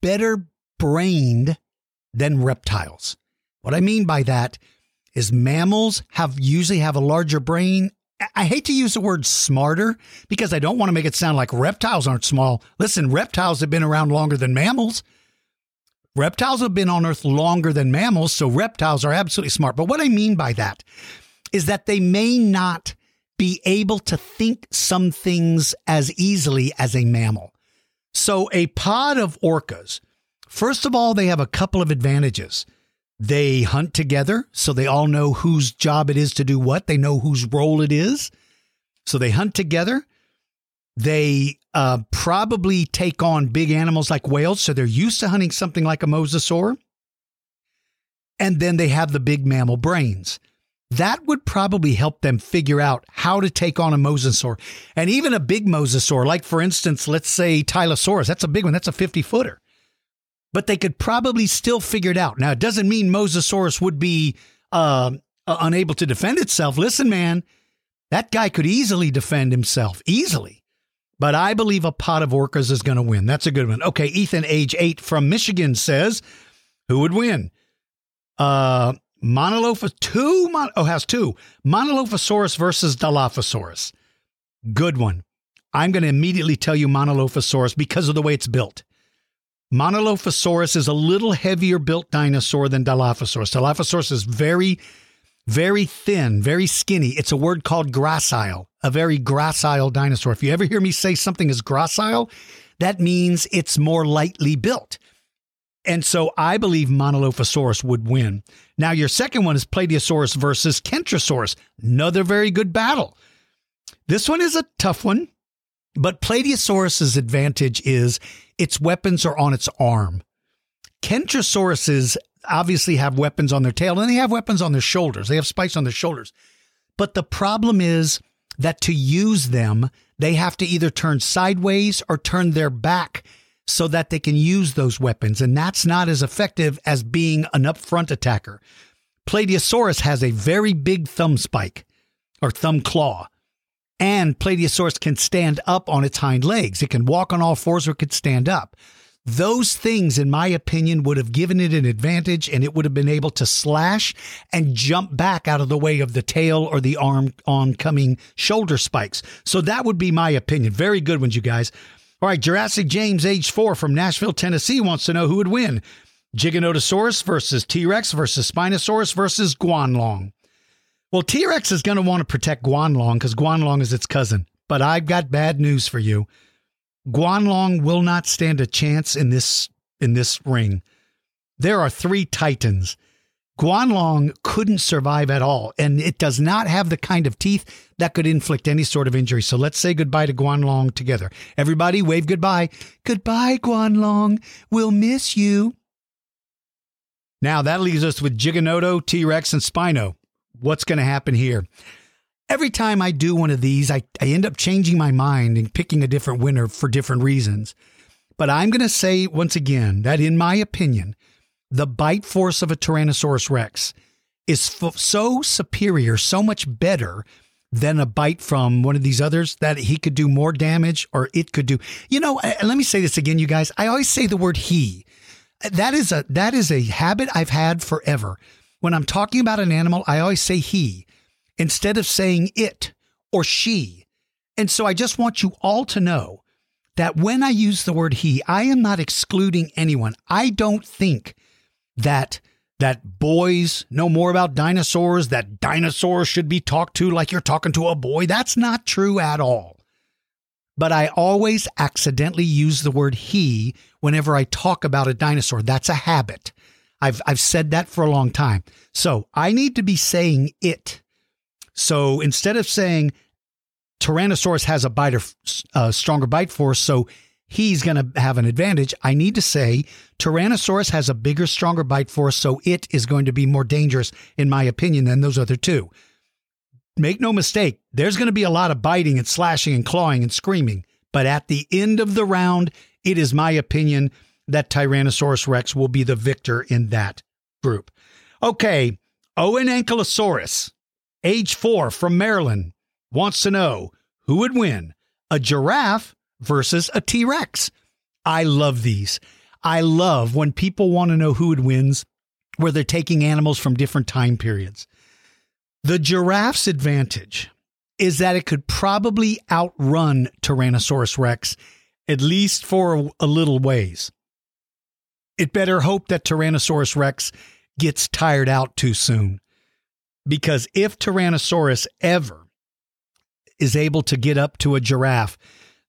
Speaker 1: better brained than reptiles. What I mean by that is mammals have usually have a larger brain I hate to use the word smarter because I don't want to make it sound like reptiles aren't small. Listen, reptiles have been around longer than mammals. Reptiles have been on Earth longer than mammals, so reptiles are absolutely smart. But what I mean by that is that they may not be able to think some things as easily as a mammal. So, a pod of orcas, first of all, they have a couple of advantages. They hunt together, so they all know whose job it is to do what. They know whose role it is. So, they hunt together. They uh, probably take on big animals like whales, so they're used to hunting something like a mosasaur. And then they have the big mammal brains. That would probably help them figure out how to take on a mosasaur. And even a big mosasaur, like for instance, let's say Tylosaurus, that's a big one, that's a 50 footer. But they could probably still figure it out. Now, it doesn't mean Mosasaurus would be uh, unable to defend itself. Listen, man, that guy could easily defend himself, easily. But I believe a pot of orcas is going to win. That's a good one. Okay, Ethan, age eight from Michigan says, who would win? Uh, Monoloph two mon- oh has two Monolophosaurus versus Dilophosaurus. Good one. I'm going to immediately tell you Monolophosaurus because of the way it's built. Monolophosaurus is a little heavier built dinosaur than Dilophosaurus. Dilophosaurus is very, very thin, very skinny. It's a word called gracile a very gracile dinosaur. If you ever hear me say something is gracile, that means it's more lightly built. And so I believe Monolophosaurus would win. Now, your second one is Plateosaurus versus Kentrosaurus. Another very good battle. This one is a tough one, but Plateosaurus's advantage is its weapons are on its arm. Kentrosauruses obviously have weapons on their tail and they have weapons on their shoulders. They have spikes on their shoulders. But the problem is that to use them, they have to either turn sideways or turn their back so that they can use those weapons. And that's not as effective as being an upfront attacker. Plateosaurus has a very big thumb spike or thumb claw. And Plateosaurus can stand up on its hind legs. It can walk on all fours or it could stand up. Those things, in my opinion, would have given it an advantage and it would have been able to slash and jump back out of the way of the tail or the arm oncoming shoulder spikes. So that would be my opinion. Very good ones, you guys. All right, Jurassic James, age four from Nashville, Tennessee, wants to know who would win Giganotosaurus versus T Rex versus Spinosaurus versus Guanlong. Well, T Rex is going to want to protect Guanlong because Guanlong is its cousin. But I've got bad news for you. Guanlong will not stand a chance in this in this ring. There are three titans. Guanlong couldn't survive at all, and it does not have the kind of teeth that could inflict any sort of injury. So let's say goodbye to Guanlong together. Everybody, wave goodbye. Goodbye, Guanlong. We'll miss you. Now that leaves us with Giganoto, T Rex, and Spino. What's going to happen here? every time I do one of these, I, I end up changing my mind and picking a different winner for different reasons. But I'm going to say once again that, in my opinion, the bite force of a Tyrannosaurus Rex is f- so superior, so much better than a bite from one of these others that he could do more damage or it could do. You know, let me say this again, you guys. I always say the word he. That is a that is a habit I've had forever. When I'm talking about an animal, I always say he instead of saying it or she. And so I just want you all to know that when I use the word he, I am not excluding anyone. I don't think that that boys know more about dinosaurs, that dinosaurs should be talked to like you're talking to a boy. That's not true at all. But I always accidentally use the word he whenever I talk about a dinosaur. That's a habit. I've, I've said that for a long time. So I need to be saying it so instead of saying Tyrannosaurus has a biter, uh, stronger bite force, so he's going to have an advantage, I need to say Tyrannosaurus has a bigger, stronger bite force, so it is going to be more dangerous, in my opinion, than those other two. Make no mistake, there's going to be a lot of biting and slashing and clawing and screaming. But at the end of the round, it is my opinion that Tyrannosaurus Rex will be the victor in that group. Okay, Owen Ankylosaurus age four from Maryland, wants to know who would win a giraffe versus a T Rex. I love these. I love when people want to know who would wins where they're taking animals from different time periods. The giraffe's advantage is that it could probably outrun Tyrannosaurus Rex, at least for a, a little ways. It better hope that Tyrannosaurus Rex gets tired out too soon. Because if Tyrannosaurus ever is able to get up to a giraffe,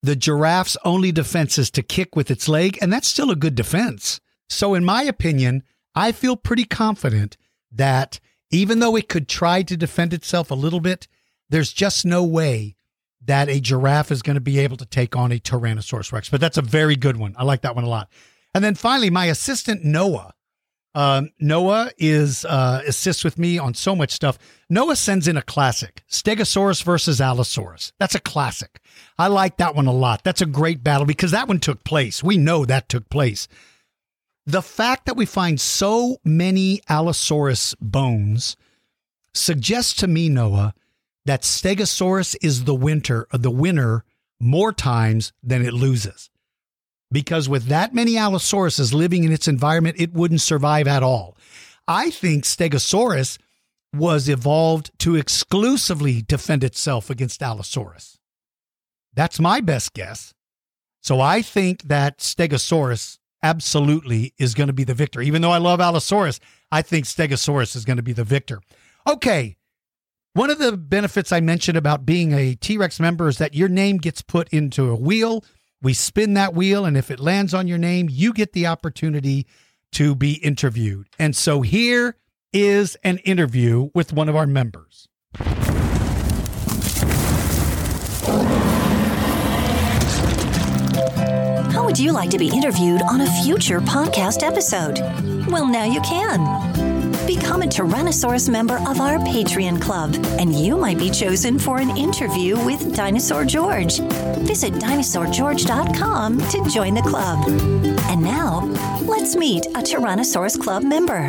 Speaker 1: the giraffe's only defense is to kick with its leg, and that's still a good defense. So, in my opinion, I feel pretty confident that even though it could try to defend itself a little bit, there's just no way that a giraffe is going to be able to take on a Tyrannosaurus Rex. But that's a very good one. I like that one a lot. And then finally, my assistant Noah. Um, Noah is uh, assists with me on so much stuff. Noah sends in a classic: Stegosaurus versus Allosaurus. That's a classic. I like that one a lot. That's a great battle because that one took place. We know that took place. The fact that we find so many Allosaurus bones suggests to me, Noah, that Stegosaurus is the winter, the winner more times than it loses because with that many Allosauruses living in its environment, it wouldn't survive at all. I think Stegosaurus was evolved to exclusively defend itself against Allosaurus. That's my best guess. So I think that Stegosaurus absolutely is going to be the victor. Even though I love Allosaurus, I think Stegosaurus is going to be the victor. Okay. One of the benefits I mentioned about being a T Rex member is that your name gets put into a wheel we spin that wheel, and if it lands on your name, you get the opportunity to be interviewed. And so here is an interview with one of our members.
Speaker 6: How would you like to be interviewed on a future podcast episode? Well, now you can. Become a Tyrannosaurus member of our Patreon club, and you might be chosen for an interview with Dinosaur George. Visit dinosaurgeorge.com to join the club. And now, let's meet a Tyrannosaurus Club member.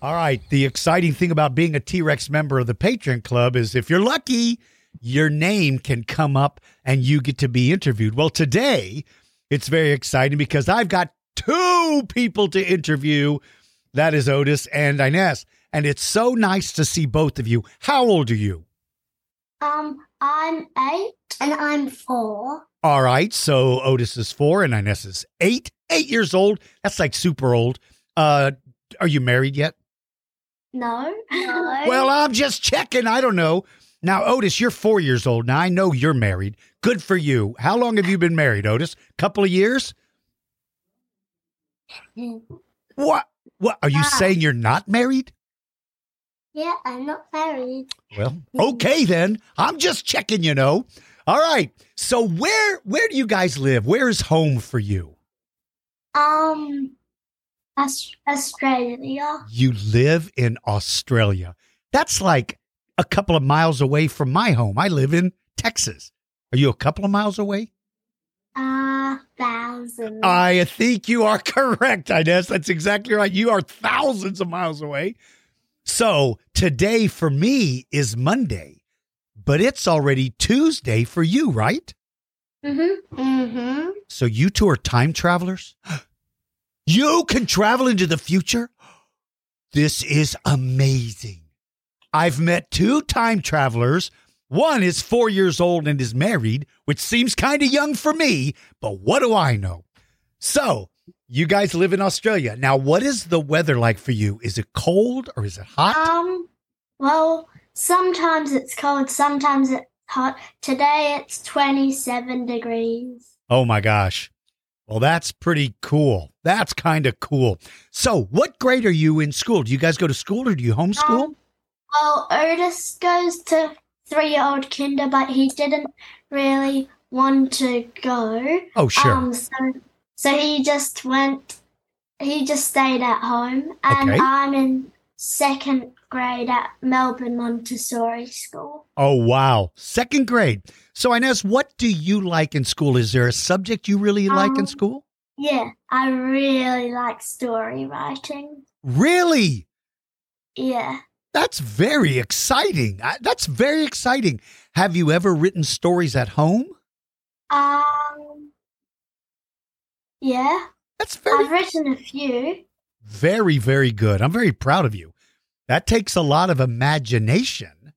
Speaker 1: All right. The exciting thing about being a T Rex member of the Patreon Club is if you're lucky, your name can come up and you get to be interviewed. Well, today, it's very exciting because I've got two people to interview. That is Otis and Ines. And it's so nice to see both of you. How old are you?
Speaker 5: Um, I'm eight and I'm four.
Speaker 1: All right. So Otis is four and Ines is eight. Eight years old. That's like super old. Uh, are you married yet?
Speaker 5: No. No.
Speaker 1: Well, I'm just checking. I don't know. Now, Otis, you're four years old. Now I know you're married. Good for you. How long have you been married, Otis? A couple of years? What? What? Are you
Speaker 5: Yeah.
Speaker 1: saying you're not married?
Speaker 5: yeah, I'm not married.
Speaker 1: Well, okay then. I'm just checking, you know. All right. So where where do you guys live? Where is home for you?
Speaker 5: Um, Australia.
Speaker 1: You live in Australia. That's like a couple of miles away from my home. I live in Texas. Are you a couple of miles away?
Speaker 5: Uh, thousand.
Speaker 1: I think you are correct, Inez. That's exactly right. You are thousands of miles away. So today for me is Monday, but it's already Tuesday for you, right?
Speaker 5: mm-hmm. Mm-hmm.
Speaker 1: So you two are time travelers? You can travel into the future? This is amazing. I've met two time travelers. One is four years old and is married, which seems kind of young for me, but what do I know? So, you guys live in Australia. Now, what is the weather like for you? Is it cold or is it hot?
Speaker 5: Um, well, sometimes it's cold, sometimes it's hot. Today it's 27 degrees.
Speaker 1: Oh my gosh. Well, that's pretty cool. That's kind of cool. So, what grade are you in school? Do you guys go to school or do you homeschool?
Speaker 5: Um, well, Otis goes to three year old kinder, but he didn't really want to go.
Speaker 1: oh, sure.
Speaker 5: Um, so, so he just went, he just stayed at home. And
Speaker 1: Okay.
Speaker 5: I'm in second grade at Melbourne Montessori School.
Speaker 1: Oh, wow. Second grade. So, Inez, what do you like in school? Is there a subject you really like in
Speaker 5: Um,
Speaker 1: school?
Speaker 5: Yeah, I really like story writing.
Speaker 1: Really?
Speaker 5: Yeah.
Speaker 1: That's very exciting. I- That's very exciting. Have you ever written stories at home?
Speaker 5: Um, yeah,
Speaker 1: That's very
Speaker 5: I've written a few.
Speaker 1: Very, very good. I'm very proud of you. That takes a lot of imagination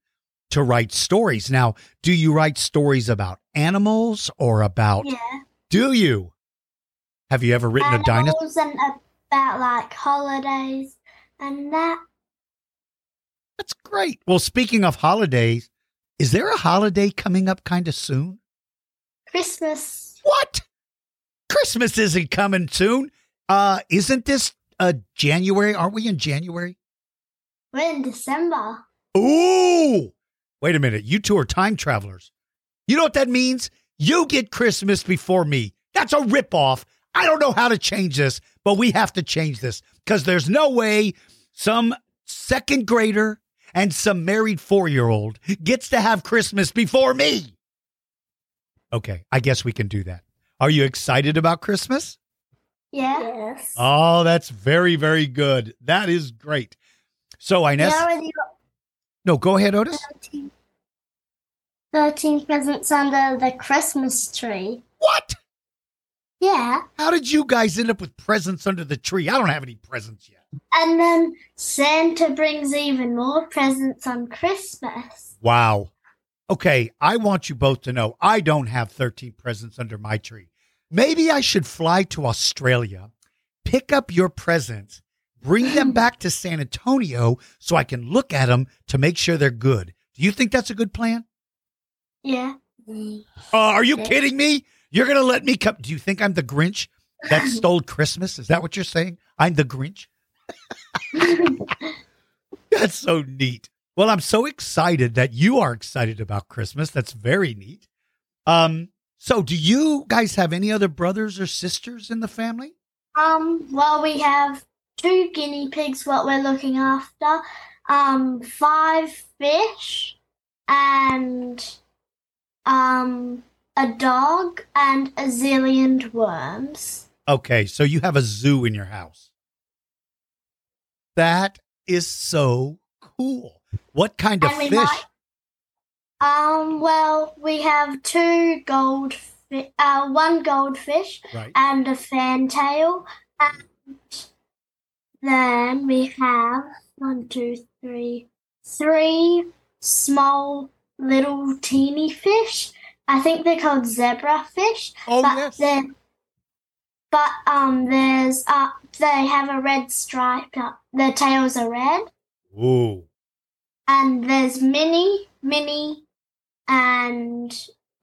Speaker 1: to write stories. Now, do you write stories about animals or about
Speaker 5: Yeah.
Speaker 1: do you? Have you ever written a dinosaur?
Speaker 5: Animals and about like holidays and that.
Speaker 1: That's great. Well, speaking of holidays, is there a holiday coming up kind of soon?
Speaker 5: Christmas.
Speaker 1: What? Christmas isn't coming soon. Uh, isn't this uh January? Aren't we in January?
Speaker 5: We're in December.
Speaker 1: Ooh! Wait a minute. You two are time travelers. You know what that means? You get Christmas before me. That's a ripoff. I don't know how to change this, but we have to change this because there's no way some second grader and some married four year old gets to have Christmas before me. Okay, I guess we can do that. Are you excited about Christmas?
Speaker 5: Yeah. Yes.
Speaker 1: Oh, that's very, very good. That is great. So, Inez,
Speaker 5: We already got
Speaker 1: no, go ahead, Otis.
Speaker 5: 13, 13 presents under the Christmas tree.
Speaker 1: What?
Speaker 5: Yeah.
Speaker 1: How did you guys end up with presents under the tree? I don't have any presents yet.
Speaker 5: And then Santa brings even more presents on Christmas.
Speaker 1: Wow. Okay, I want you both to know I don't have 13 presents under my tree. Maybe I should fly to Australia, pick up your presents, bring them back to San Antonio so I can look at them to make sure they're good. Do you think that's a good plan?
Speaker 5: Yeah.
Speaker 1: Uh, are you kidding me? You're going to let me come? Do you think I'm the Grinch that stole Christmas? Is that what you're saying? I'm the Grinch? That's so neat. Well, I'm so excited that you are excited about Christmas. That's very neat. Um, so do you guys have any other brothers or sisters in the family?
Speaker 5: Um, well, we have two guinea pigs, what we're looking after, um, five fish, and um, a dog, and a zillion worms.
Speaker 1: Okay, so you have a zoo in your house. That is so cool. What kind of fish?
Speaker 5: might- Um, well, we have two gold, uh, one goldfish
Speaker 1: Right.
Speaker 5: and a fantail, and then we have one, two, three, three small little teeny fish. I think they're called zebra fish.
Speaker 1: Oh,
Speaker 5: but
Speaker 1: yes.
Speaker 5: they're- But um, there's uh, they have a red stripe. Uh, their tails are red.
Speaker 1: Ooh.
Speaker 5: And there's Minnie, Minnie, and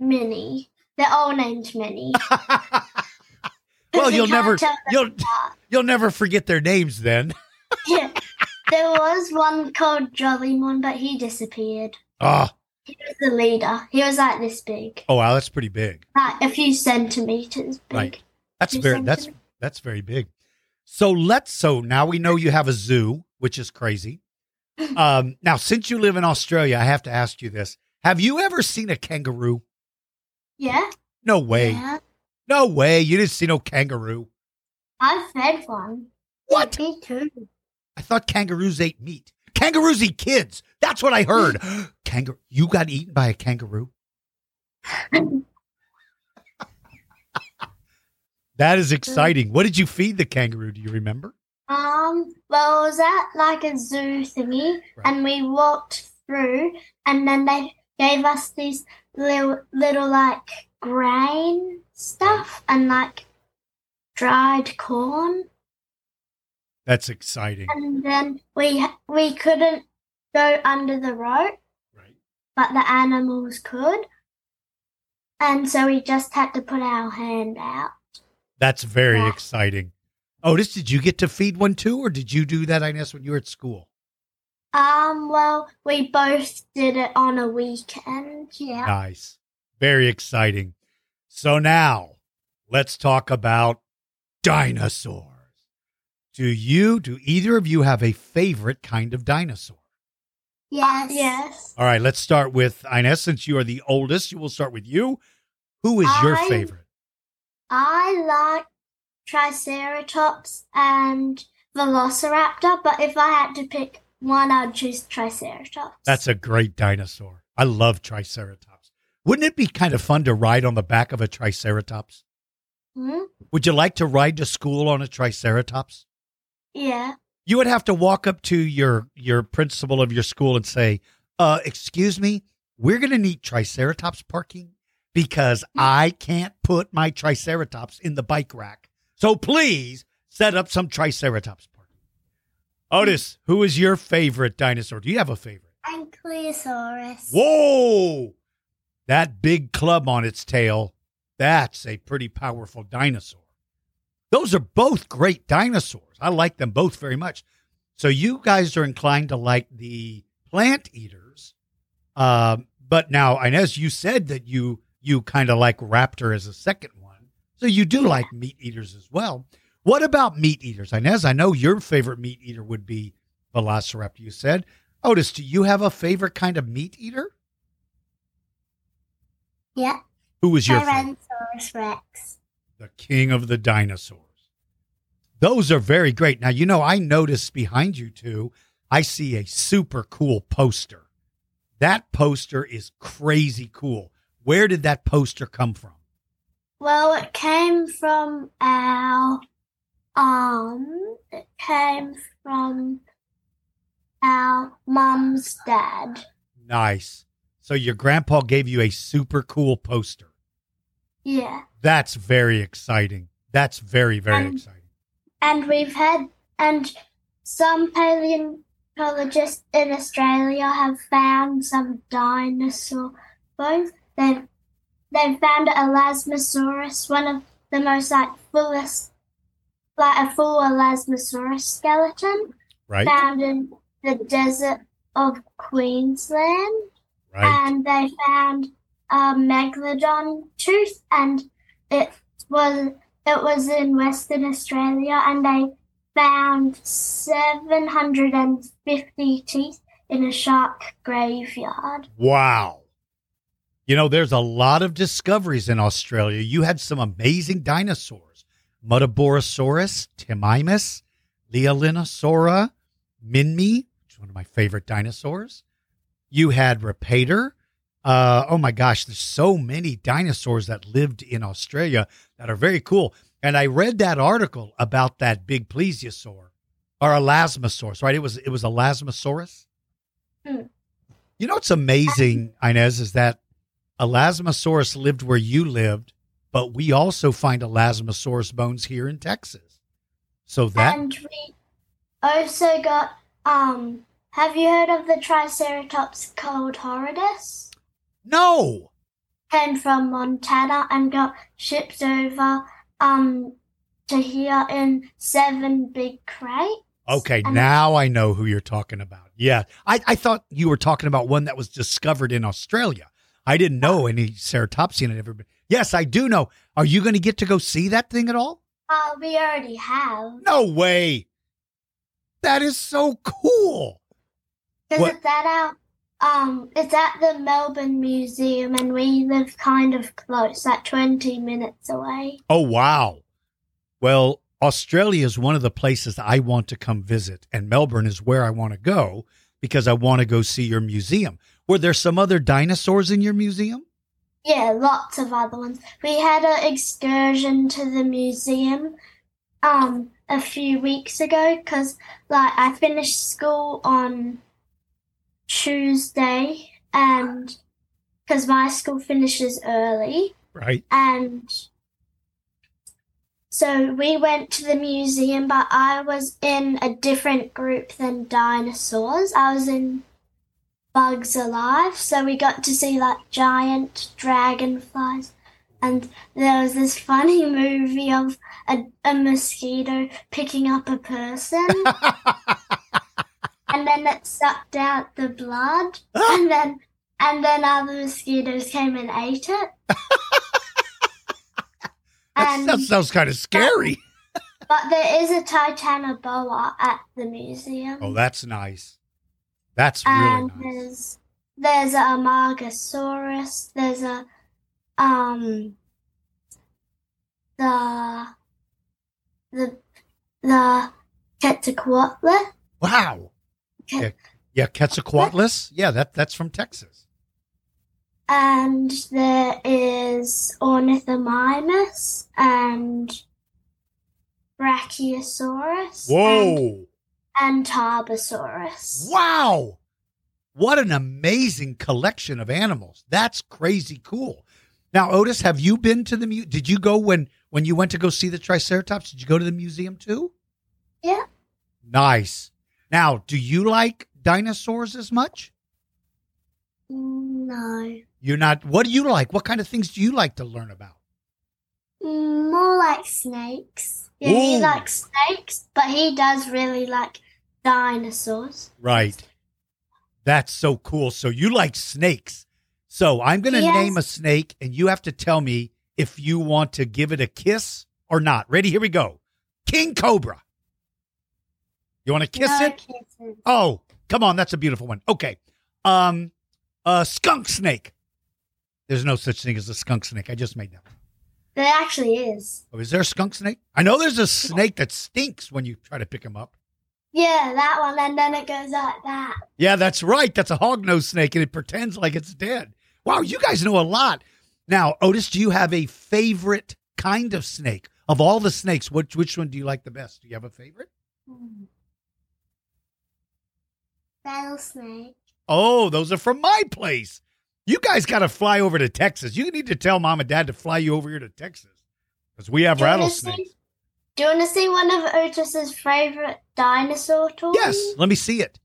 Speaker 5: Minnie. They're all named Minnie.
Speaker 1: well,
Speaker 5: you
Speaker 1: you'll never you'll
Speaker 5: apart.
Speaker 1: you'll never forget their names then.
Speaker 5: Yeah. There was one called Jollymon, but he disappeared.
Speaker 1: Ah,
Speaker 5: He was the leader. He was like this big,
Speaker 1: oh wow, that's pretty big.
Speaker 5: like a few centimeters big.
Speaker 1: Right. That's very that's that's very big. So let's so now we know you have a zoo, which is crazy. Um now since you live in Australia, I have to ask you this. Have you ever seen a kangaroo?
Speaker 5: Yeah.
Speaker 1: No way.
Speaker 5: Yeah.
Speaker 1: No way. You didn't see no kangaroo.
Speaker 5: I've fed one.
Speaker 1: What?
Speaker 5: Me too.
Speaker 1: I thought kangaroos ate meat. Kangaroos eat kids. That's what I heard. Kangaroo you got eaten by a kangaroo? that is exciting. What did you feed the kangaroo? Do you remember?
Speaker 5: Um, well, it was at like a zoo thingy,
Speaker 1: Right.
Speaker 5: and we walked through, and then they gave us these little, little like grain stuff and like dried corn,
Speaker 1: That's exciting.
Speaker 5: and then we we couldn't go under the rope,
Speaker 1: Right.
Speaker 5: but the animals could, and so we just had to put our hand out.
Speaker 1: That's very
Speaker 5: Yeah.
Speaker 1: exciting. Otis, did you get to feed one too, or did you do that, Inez, when you were at school?
Speaker 5: Um, well, we both did it on a weekend. Yeah.
Speaker 1: Nice. Very exciting. So now let's talk about dinosaurs. Do you, do either of you have a favorite kind of dinosaur?
Speaker 5: Yes. yes.
Speaker 1: All right, let's start with Ines. Since you are the oldest, you will start with you. Who is your
Speaker 5: I-
Speaker 1: favorite?
Speaker 5: I like Triceratops and Velociraptor, but if I had to pick one, I'd choose Triceratops.
Speaker 1: That's a great dinosaur. I love Triceratops. Wouldn't it be kind of fun to ride on the back of a Triceratops?
Speaker 5: Hmm?
Speaker 1: Would you like to ride to school on a Triceratops?
Speaker 5: Yeah.
Speaker 1: You would have to walk up to your your principal of your school and say, "Uh, excuse me, we're going to need Triceratops parking because I can't put my Triceratops in the bike rack. So please set up some Triceratops parking." Otis, who is your favorite dinosaur? Do you have a favorite?
Speaker 5: Ankylosaurus.
Speaker 1: Whoa! That big club on its tail, that's a pretty powerful dinosaur. Those are both great dinosaurs. I like them both very much. So you guys are inclined to like the plant eaters. Um, but now, Inez, you said that you you kind of like raptor as a second one. So you do like meat eaters as well. What about meat eaters? Inez, I know your favorite meat eater would be Velociraptor, you said. Otis, do you have a favorite kind of meat eater?
Speaker 5: Yeah.
Speaker 1: Who was your favorite?
Speaker 5: Tyrannosaurus Rex.
Speaker 1: the king of the dinosaurs. Those are very great. Now, you know, I noticed behind you two, I see a super cool poster. That poster is crazy cool. Where did that poster come from?
Speaker 5: Well, it came from our um. It came from our mum's dad.
Speaker 1: Nice. So your grandpa gave you a super cool poster.
Speaker 5: Yeah.
Speaker 1: That's very exciting. That's very, very
Speaker 5: Um,
Speaker 1: exciting.
Speaker 5: And we've had and some paleontologists in Australia have found some dinosaur bones. They've found a Elasmosaurus, one of the most like fullest like a full Elasmosaurus skeleton
Speaker 1: Right?
Speaker 5: found in the desert of Queensland.
Speaker 1: Right.
Speaker 5: and they found a megalodon tooth, and it was it was in Western Australia, and they found seven hundred and fifty teeth in a shark graveyard.
Speaker 1: Wow. You know, there's a lot of discoveries in Australia. You had some amazing dinosaurs Muttaburrasaurus, Timimus, Leaellynasaura, Minmi, which is one of my favorite dinosaurs. You had Rapator. Uh, oh my gosh, there's so many dinosaurs that lived in Australia that are very cool. And I read that article about that big plesiosaur or elasmosaurus, right? It was it was elasmosaurus.
Speaker 5: Hmm.
Speaker 1: You know what's amazing, Inez, is that Elasmosaurus lived where you lived, but we also find Elasmosaurus bones here in Texas. So that
Speaker 5: And we also got um. Have you heard of the Triceratops called Horridus?
Speaker 1: no,
Speaker 5: Came from Montana and got shipped over um to here in seven big crates.
Speaker 1: okay,
Speaker 5: And-
Speaker 1: now I know who you're talking about. Yeah, I, I thought you were talking about one that was discovered in Australia. I didn't know any ceratopsian had ever been. Yes, I do know. Are you going to get to go see that thing at all?
Speaker 5: Uh, we already have.
Speaker 1: No way. That is so cool.
Speaker 5: Because it's at our um it's at the Melbourne Museum and we live kind of close, like twenty minutes away.
Speaker 1: Oh, wow. Well, Australia is one of the places I want to come visit, and Melbourne is where I want to go because I want to go see your museum. Were there some other dinosaurs in your museum?
Speaker 5: Yeah, lots of other ones. We had an excursion to the museum um a few weeks ago because like I finished school on Tuesday and because my school finishes early
Speaker 1: Right.
Speaker 5: and so we went to the museum but I was in a different group than dinosaurs. I was in Bugs Alive, so we got to see like giant dragonflies and there was this funny movie of a, a mosquito picking up a person and then it sucked out the blood and then and then other mosquitoes came and ate it.
Speaker 1: That,
Speaker 5: And-
Speaker 1: that sounds kind of scary.
Speaker 5: But there is a Titanoboa at the museum.
Speaker 1: Oh, that's nice. That's really
Speaker 5: and
Speaker 1: nice.
Speaker 5: there's there's a Amargasaurus, there's a um the the the Quetzalcoatl.
Speaker 1: Wow. Yeah, yeah Quetzalcoatlus. Yeah, that that's from Texas.
Speaker 5: and there is Ornithomimus and Brachiosaurus.
Speaker 1: Whoa.
Speaker 5: and Tarbosaurus.
Speaker 1: Wow. What an amazing collection of animals. That's crazy cool. Now, Otis, have you been to the mu- did you go when when you went to go see the triceratops? Did you go to the museum too?
Speaker 5: Yeah.
Speaker 1: Nice. Now, do you like dinosaurs as much?
Speaker 5: No.
Speaker 1: You're not what do you like? What kind of things do you like to learn about?
Speaker 5: Mm, more like snakes. Yeah, he likes snakes, but he does really like dinosaurs.
Speaker 1: Right. That's so cool. So you like snakes. So I'm going to
Speaker 5: Yes.
Speaker 1: name a snake and you have to tell me if you want to give it a kiss or not. Ready? Here we go. King Cobra. You want to kiss
Speaker 5: no
Speaker 1: it? Oh, come on. That's a beautiful one. Okay. Um, a skunk snake. There's no such thing as a skunk snake. I just made that. one.
Speaker 5: There actually is.
Speaker 1: Oh, is there a skunk snake? I know there's a snake that stinks when you try to pick him up.
Speaker 5: Yeah, that one, and then it goes like that.
Speaker 1: Yeah, that's right. That's a hognose snake, and it pretends like it's dead. Wow, you guys know a lot. Now, Otis, do you have a favorite kind of snake? Of all the snakes, which which one do you like the best? Do you have a favorite? Hmm.
Speaker 5: Rattlesnake.
Speaker 1: Oh, those are from my place. You guys got to fly over to Texas. You need to tell mom and dad to fly you over here to Texas because we have rattlesnakes.
Speaker 5: Do you want to see one of Otis's favorite dinosaur toys?
Speaker 1: Yes, let me see it.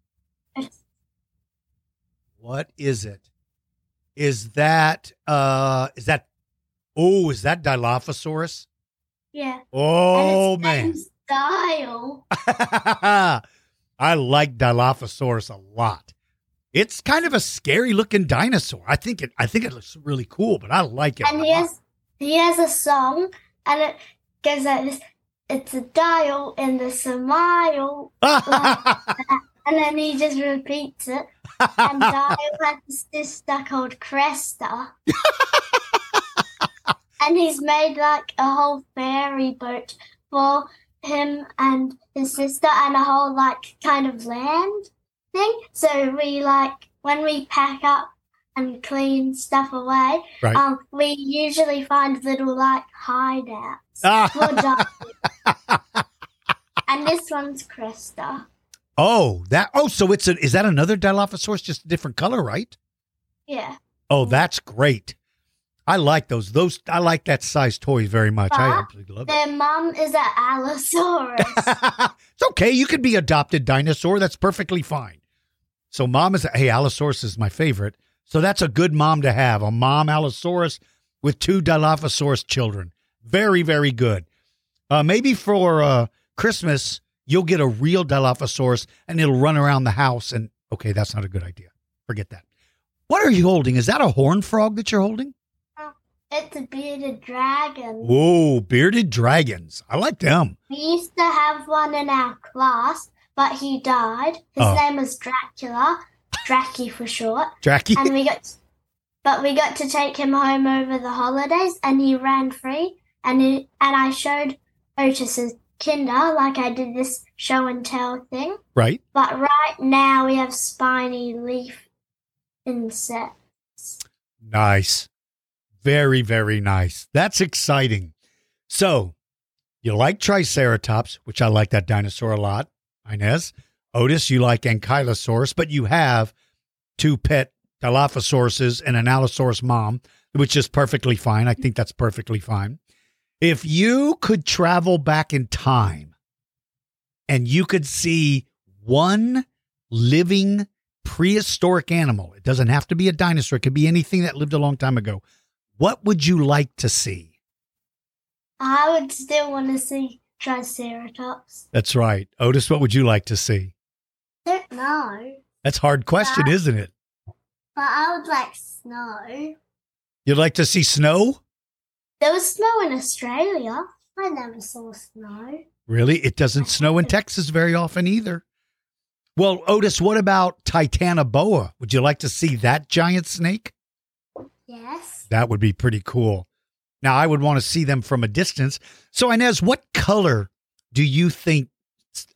Speaker 1: What is it? Is that uh is that oh, is that Dilophosaurus?
Speaker 5: Yeah.
Speaker 1: Oh man.
Speaker 5: Dial.
Speaker 1: I like Dilophosaurus a lot. It's kind of a scary looking dinosaur. I think it I think it looks really cool, but I like it.
Speaker 5: And
Speaker 1: a
Speaker 5: he
Speaker 1: lot.
Speaker 5: has he has a song, and it goes like this. It's a dial in the smile, and then he just repeats it. And Dial has a sister called Cresta. and he's made like a whole ferry boat for him and his sister and a whole like kind of land thing. So we like when we pack up and clean stuff away,
Speaker 1: Right.
Speaker 5: um, we usually find little like hideouts Dial. and this one's Cresta.
Speaker 1: oh, that oh, so it's a is that another Dilophosaurus, just a different color, right?
Speaker 5: Yeah.
Speaker 1: Oh, that's great. I like those. Those I like that size toy very much. I absolutely love it.
Speaker 5: Their mom is an Allosaurus.
Speaker 1: it's okay. You could be adopted dinosaur. That's perfectly fine. So mom is a, hey, Allosaurus is my favorite. So that's a good mom to have. A mom Allosaurus with two Dilophosaurus children. Very, very good. Uh, maybe for uh, Christmas you'll get a real Dilophosaurus and it'll run around the house. And okay, that's not a good idea. Forget that. What are you holding? Is that a horn frog that you're holding?
Speaker 5: it's a bearded dragon.
Speaker 1: Whoa, bearded dragons. I like them.
Speaker 5: We used to have one in our class, but he died. His
Speaker 1: Oh.
Speaker 5: name was Dracula, Dracky for short.
Speaker 1: Dracky.
Speaker 5: And we got, but we got to take him home over the holidays, and he ran free. And he, and I showed Otis's Kinder, like I did this show and tell thing.
Speaker 1: right.
Speaker 5: But right now we have spiny leaf insects.
Speaker 1: Nice. Very, very nice. That's exciting. So, you like Triceratops, which I like that dinosaur a lot. Inez. Otis, you like Ankylosaurus, but you have two pet Dilophosauruses and an Allosaurus mom, which is perfectly fine. I think that's perfectly fine. If you could travel back in time and you could see one living prehistoric animal, it doesn't have to be a dinosaur, it could be anything that lived a long time ago. What would you like to see?
Speaker 5: I would still want to see Triceratops.
Speaker 1: That's right. Otis, what would you like to see?
Speaker 5: Don't know,
Speaker 1: That's a hard question,
Speaker 5: Yeah.
Speaker 1: isn't it?
Speaker 5: but I would like snow.
Speaker 1: You'd like to see snow?
Speaker 5: There was snow in Australia. I never saw snow.
Speaker 1: Really? It doesn't snow in Texas very often either. Well, Otis, what about Titanoboa? Would you like to see that giant snake?
Speaker 5: Yes.
Speaker 1: That would be pretty cool. Now, I would want to see them from a distance. So, Inez, what color do you think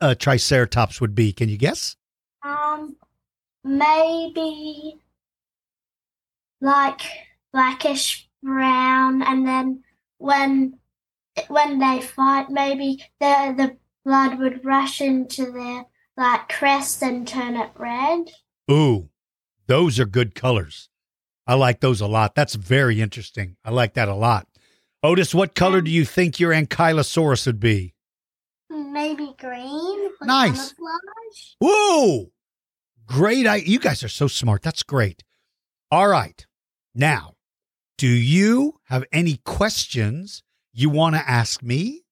Speaker 1: uh, Triceratops would be? Can you guess?
Speaker 5: Um, maybe like blackish brown, and then when when they fight, maybe the the blood would rush into their like crest and turn it red.
Speaker 1: Ooh, those are good colors. I like those a lot. That's very interesting. I like that a lot. Otis, what color do you think your ankylosaurus would be?
Speaker 5: Maybe green.
Speaker 1: Nice.
Speaker 5: camouflage.
Speaker 1: Whoa! Great. I, you guys are so smart. That's great. All right. Now, do you have any questions you want to ask me?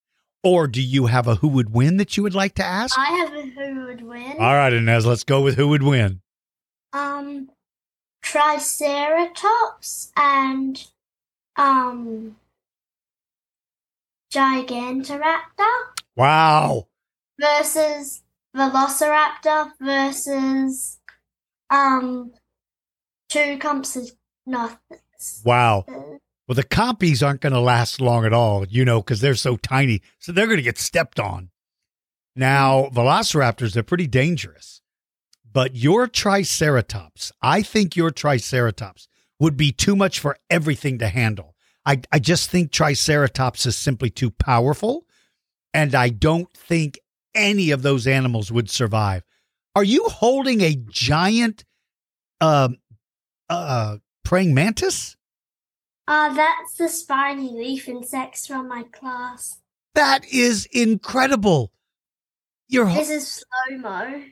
Speaker 1: Or do you have a who would win that you would like to ask?
Speaker 5: I have a who would win.
Speaker 1: All right, Inez, let's go with who would win.
Speaker 5: Um, Triceratops and um, Gigantoraptor
Speaker 1: Wow.
Speaker 5: versus Velociraptor versus um, two Compsognathus.
Speaker 1: Wow. Well, the compies aren't going to last long at all, you know, because they're so tiny. So they're going to get stepped on. Now, velociraptors, they're pretty dangerous. But your Triceratops, I think your Triceratops would be too much for everything to handle. I, I just think Triceratops is simply too powerful. And I don't think any of those animals would survive. Are you holding a giant um, uh, praying mantis?
Speaker 5: Uh, that's the spiny leaf insects from my class.
Speaker 1: That is incredible. You're
Speaker 5: This is slow mo.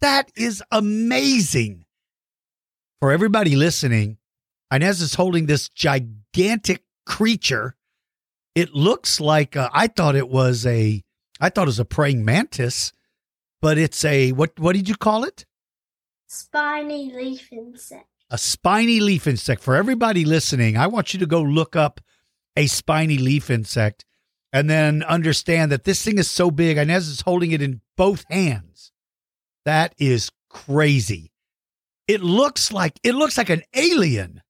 Speaker 1: that is amazing. For everybody listening, Inez is holding this gigantic creature. It looks like uh, I thought it was a I thought it was a praying mantis, but it's a what what did you call it?
Speaker 5: Spiny leaf insect.
Speaker 1: A spiny leaf insect. For everybody listening, I want you to go look up a spiny leaf insect and then understand that this thing is so big. Inez is holding it in both hands. That is crazy. It looks like it looks like an alien.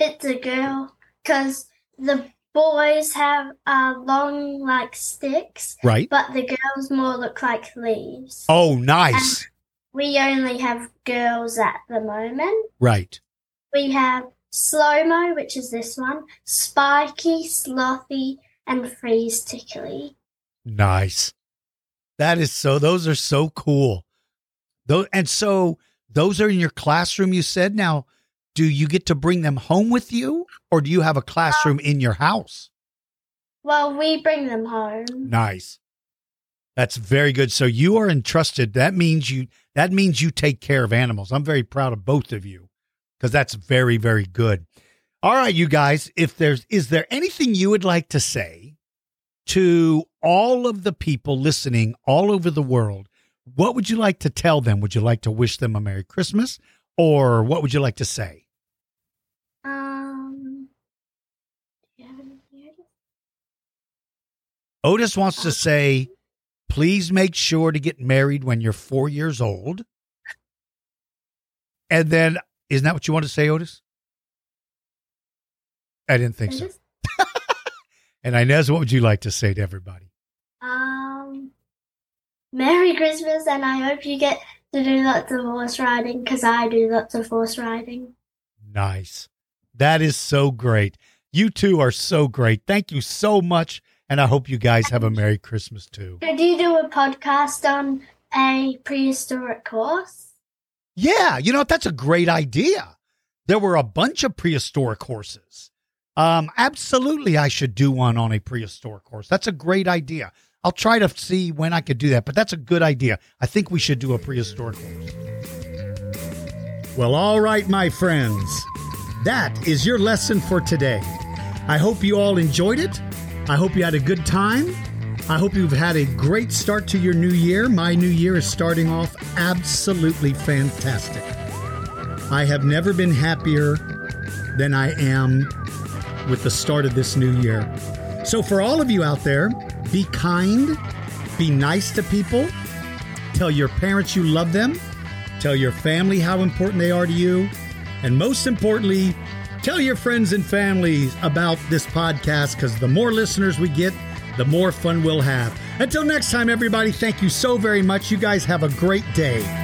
Speaker 5: It's a girl because the boys have uh, long like sticks,
Speaker 1: Right.
Speaker 5: but the girls more look like leaves.
Speaker 1: Oh, nice.
Speaker 5: We only have girls at the moment.
Speaker 1: Right.
Speaker 5: We have slow mo, which is this one, spiky, slothy, and freeze tickly.
Speaker 1: Nice. That is so those are so cool. Those and so those are in your classroom you said. Now, do you get to bring them home with you or do you have a classroom um, in your house?
Speaker 5: Well, we bring them home.
Speaker 1: Nice. That's very good. So you are entrusted. That means you that means you take care of animals. I'm very proud of both of you because that's very very good. All right, you guys, if there's is there anything you would like to say to all of the people listening all over the world? What would you like to tell them? Would you like to wish them a Merry Christmas or what would you like to say?
Speaker 5: Um, do you have any here?
Speaker 1: Otis wants to say, please make sure to get married when you're four years old. And then, isn't that what you want to say, Otis? I didn't think so. And Inez, what would you like to say to everybody?
Speaker 5: Um, Merry Christmas, and I hope you get to do lots of horse riding because I do lots of horse riding.
Speaker 1: Nice. That is so great. You two are so great. Thank you so much. And I hope you guys have a Merry Christmas too.
Speaker 5: Could you do a podcast on a prehistoric horse?
Speaker 1: Yeah, you know? That's a great idea. There were a bunch of prehistoric horses. Um, absolutely, I should do one on a prehistoric horse. That's a great idea. I'll try to see when I could do that, but that's a good idea. I think we should do a prehistoric horse. Well, all right, my friends. That is your lesson for today. I hope you all enjoyed it. I hope you had a good time. I hope you've had a great start to your new year. My new year is starting off absolutely fantastic. I have never been happier than I am with the start of this new year. So, for all of you out there, be kind, be nice to people, tell your parents you love them, tell your family how important they are to you, and most importantly, tell your friends and families about this podcast because the more listeners we get, the more fun we'll have. Until next time, everybody, thank you so very much. You guys have a great day.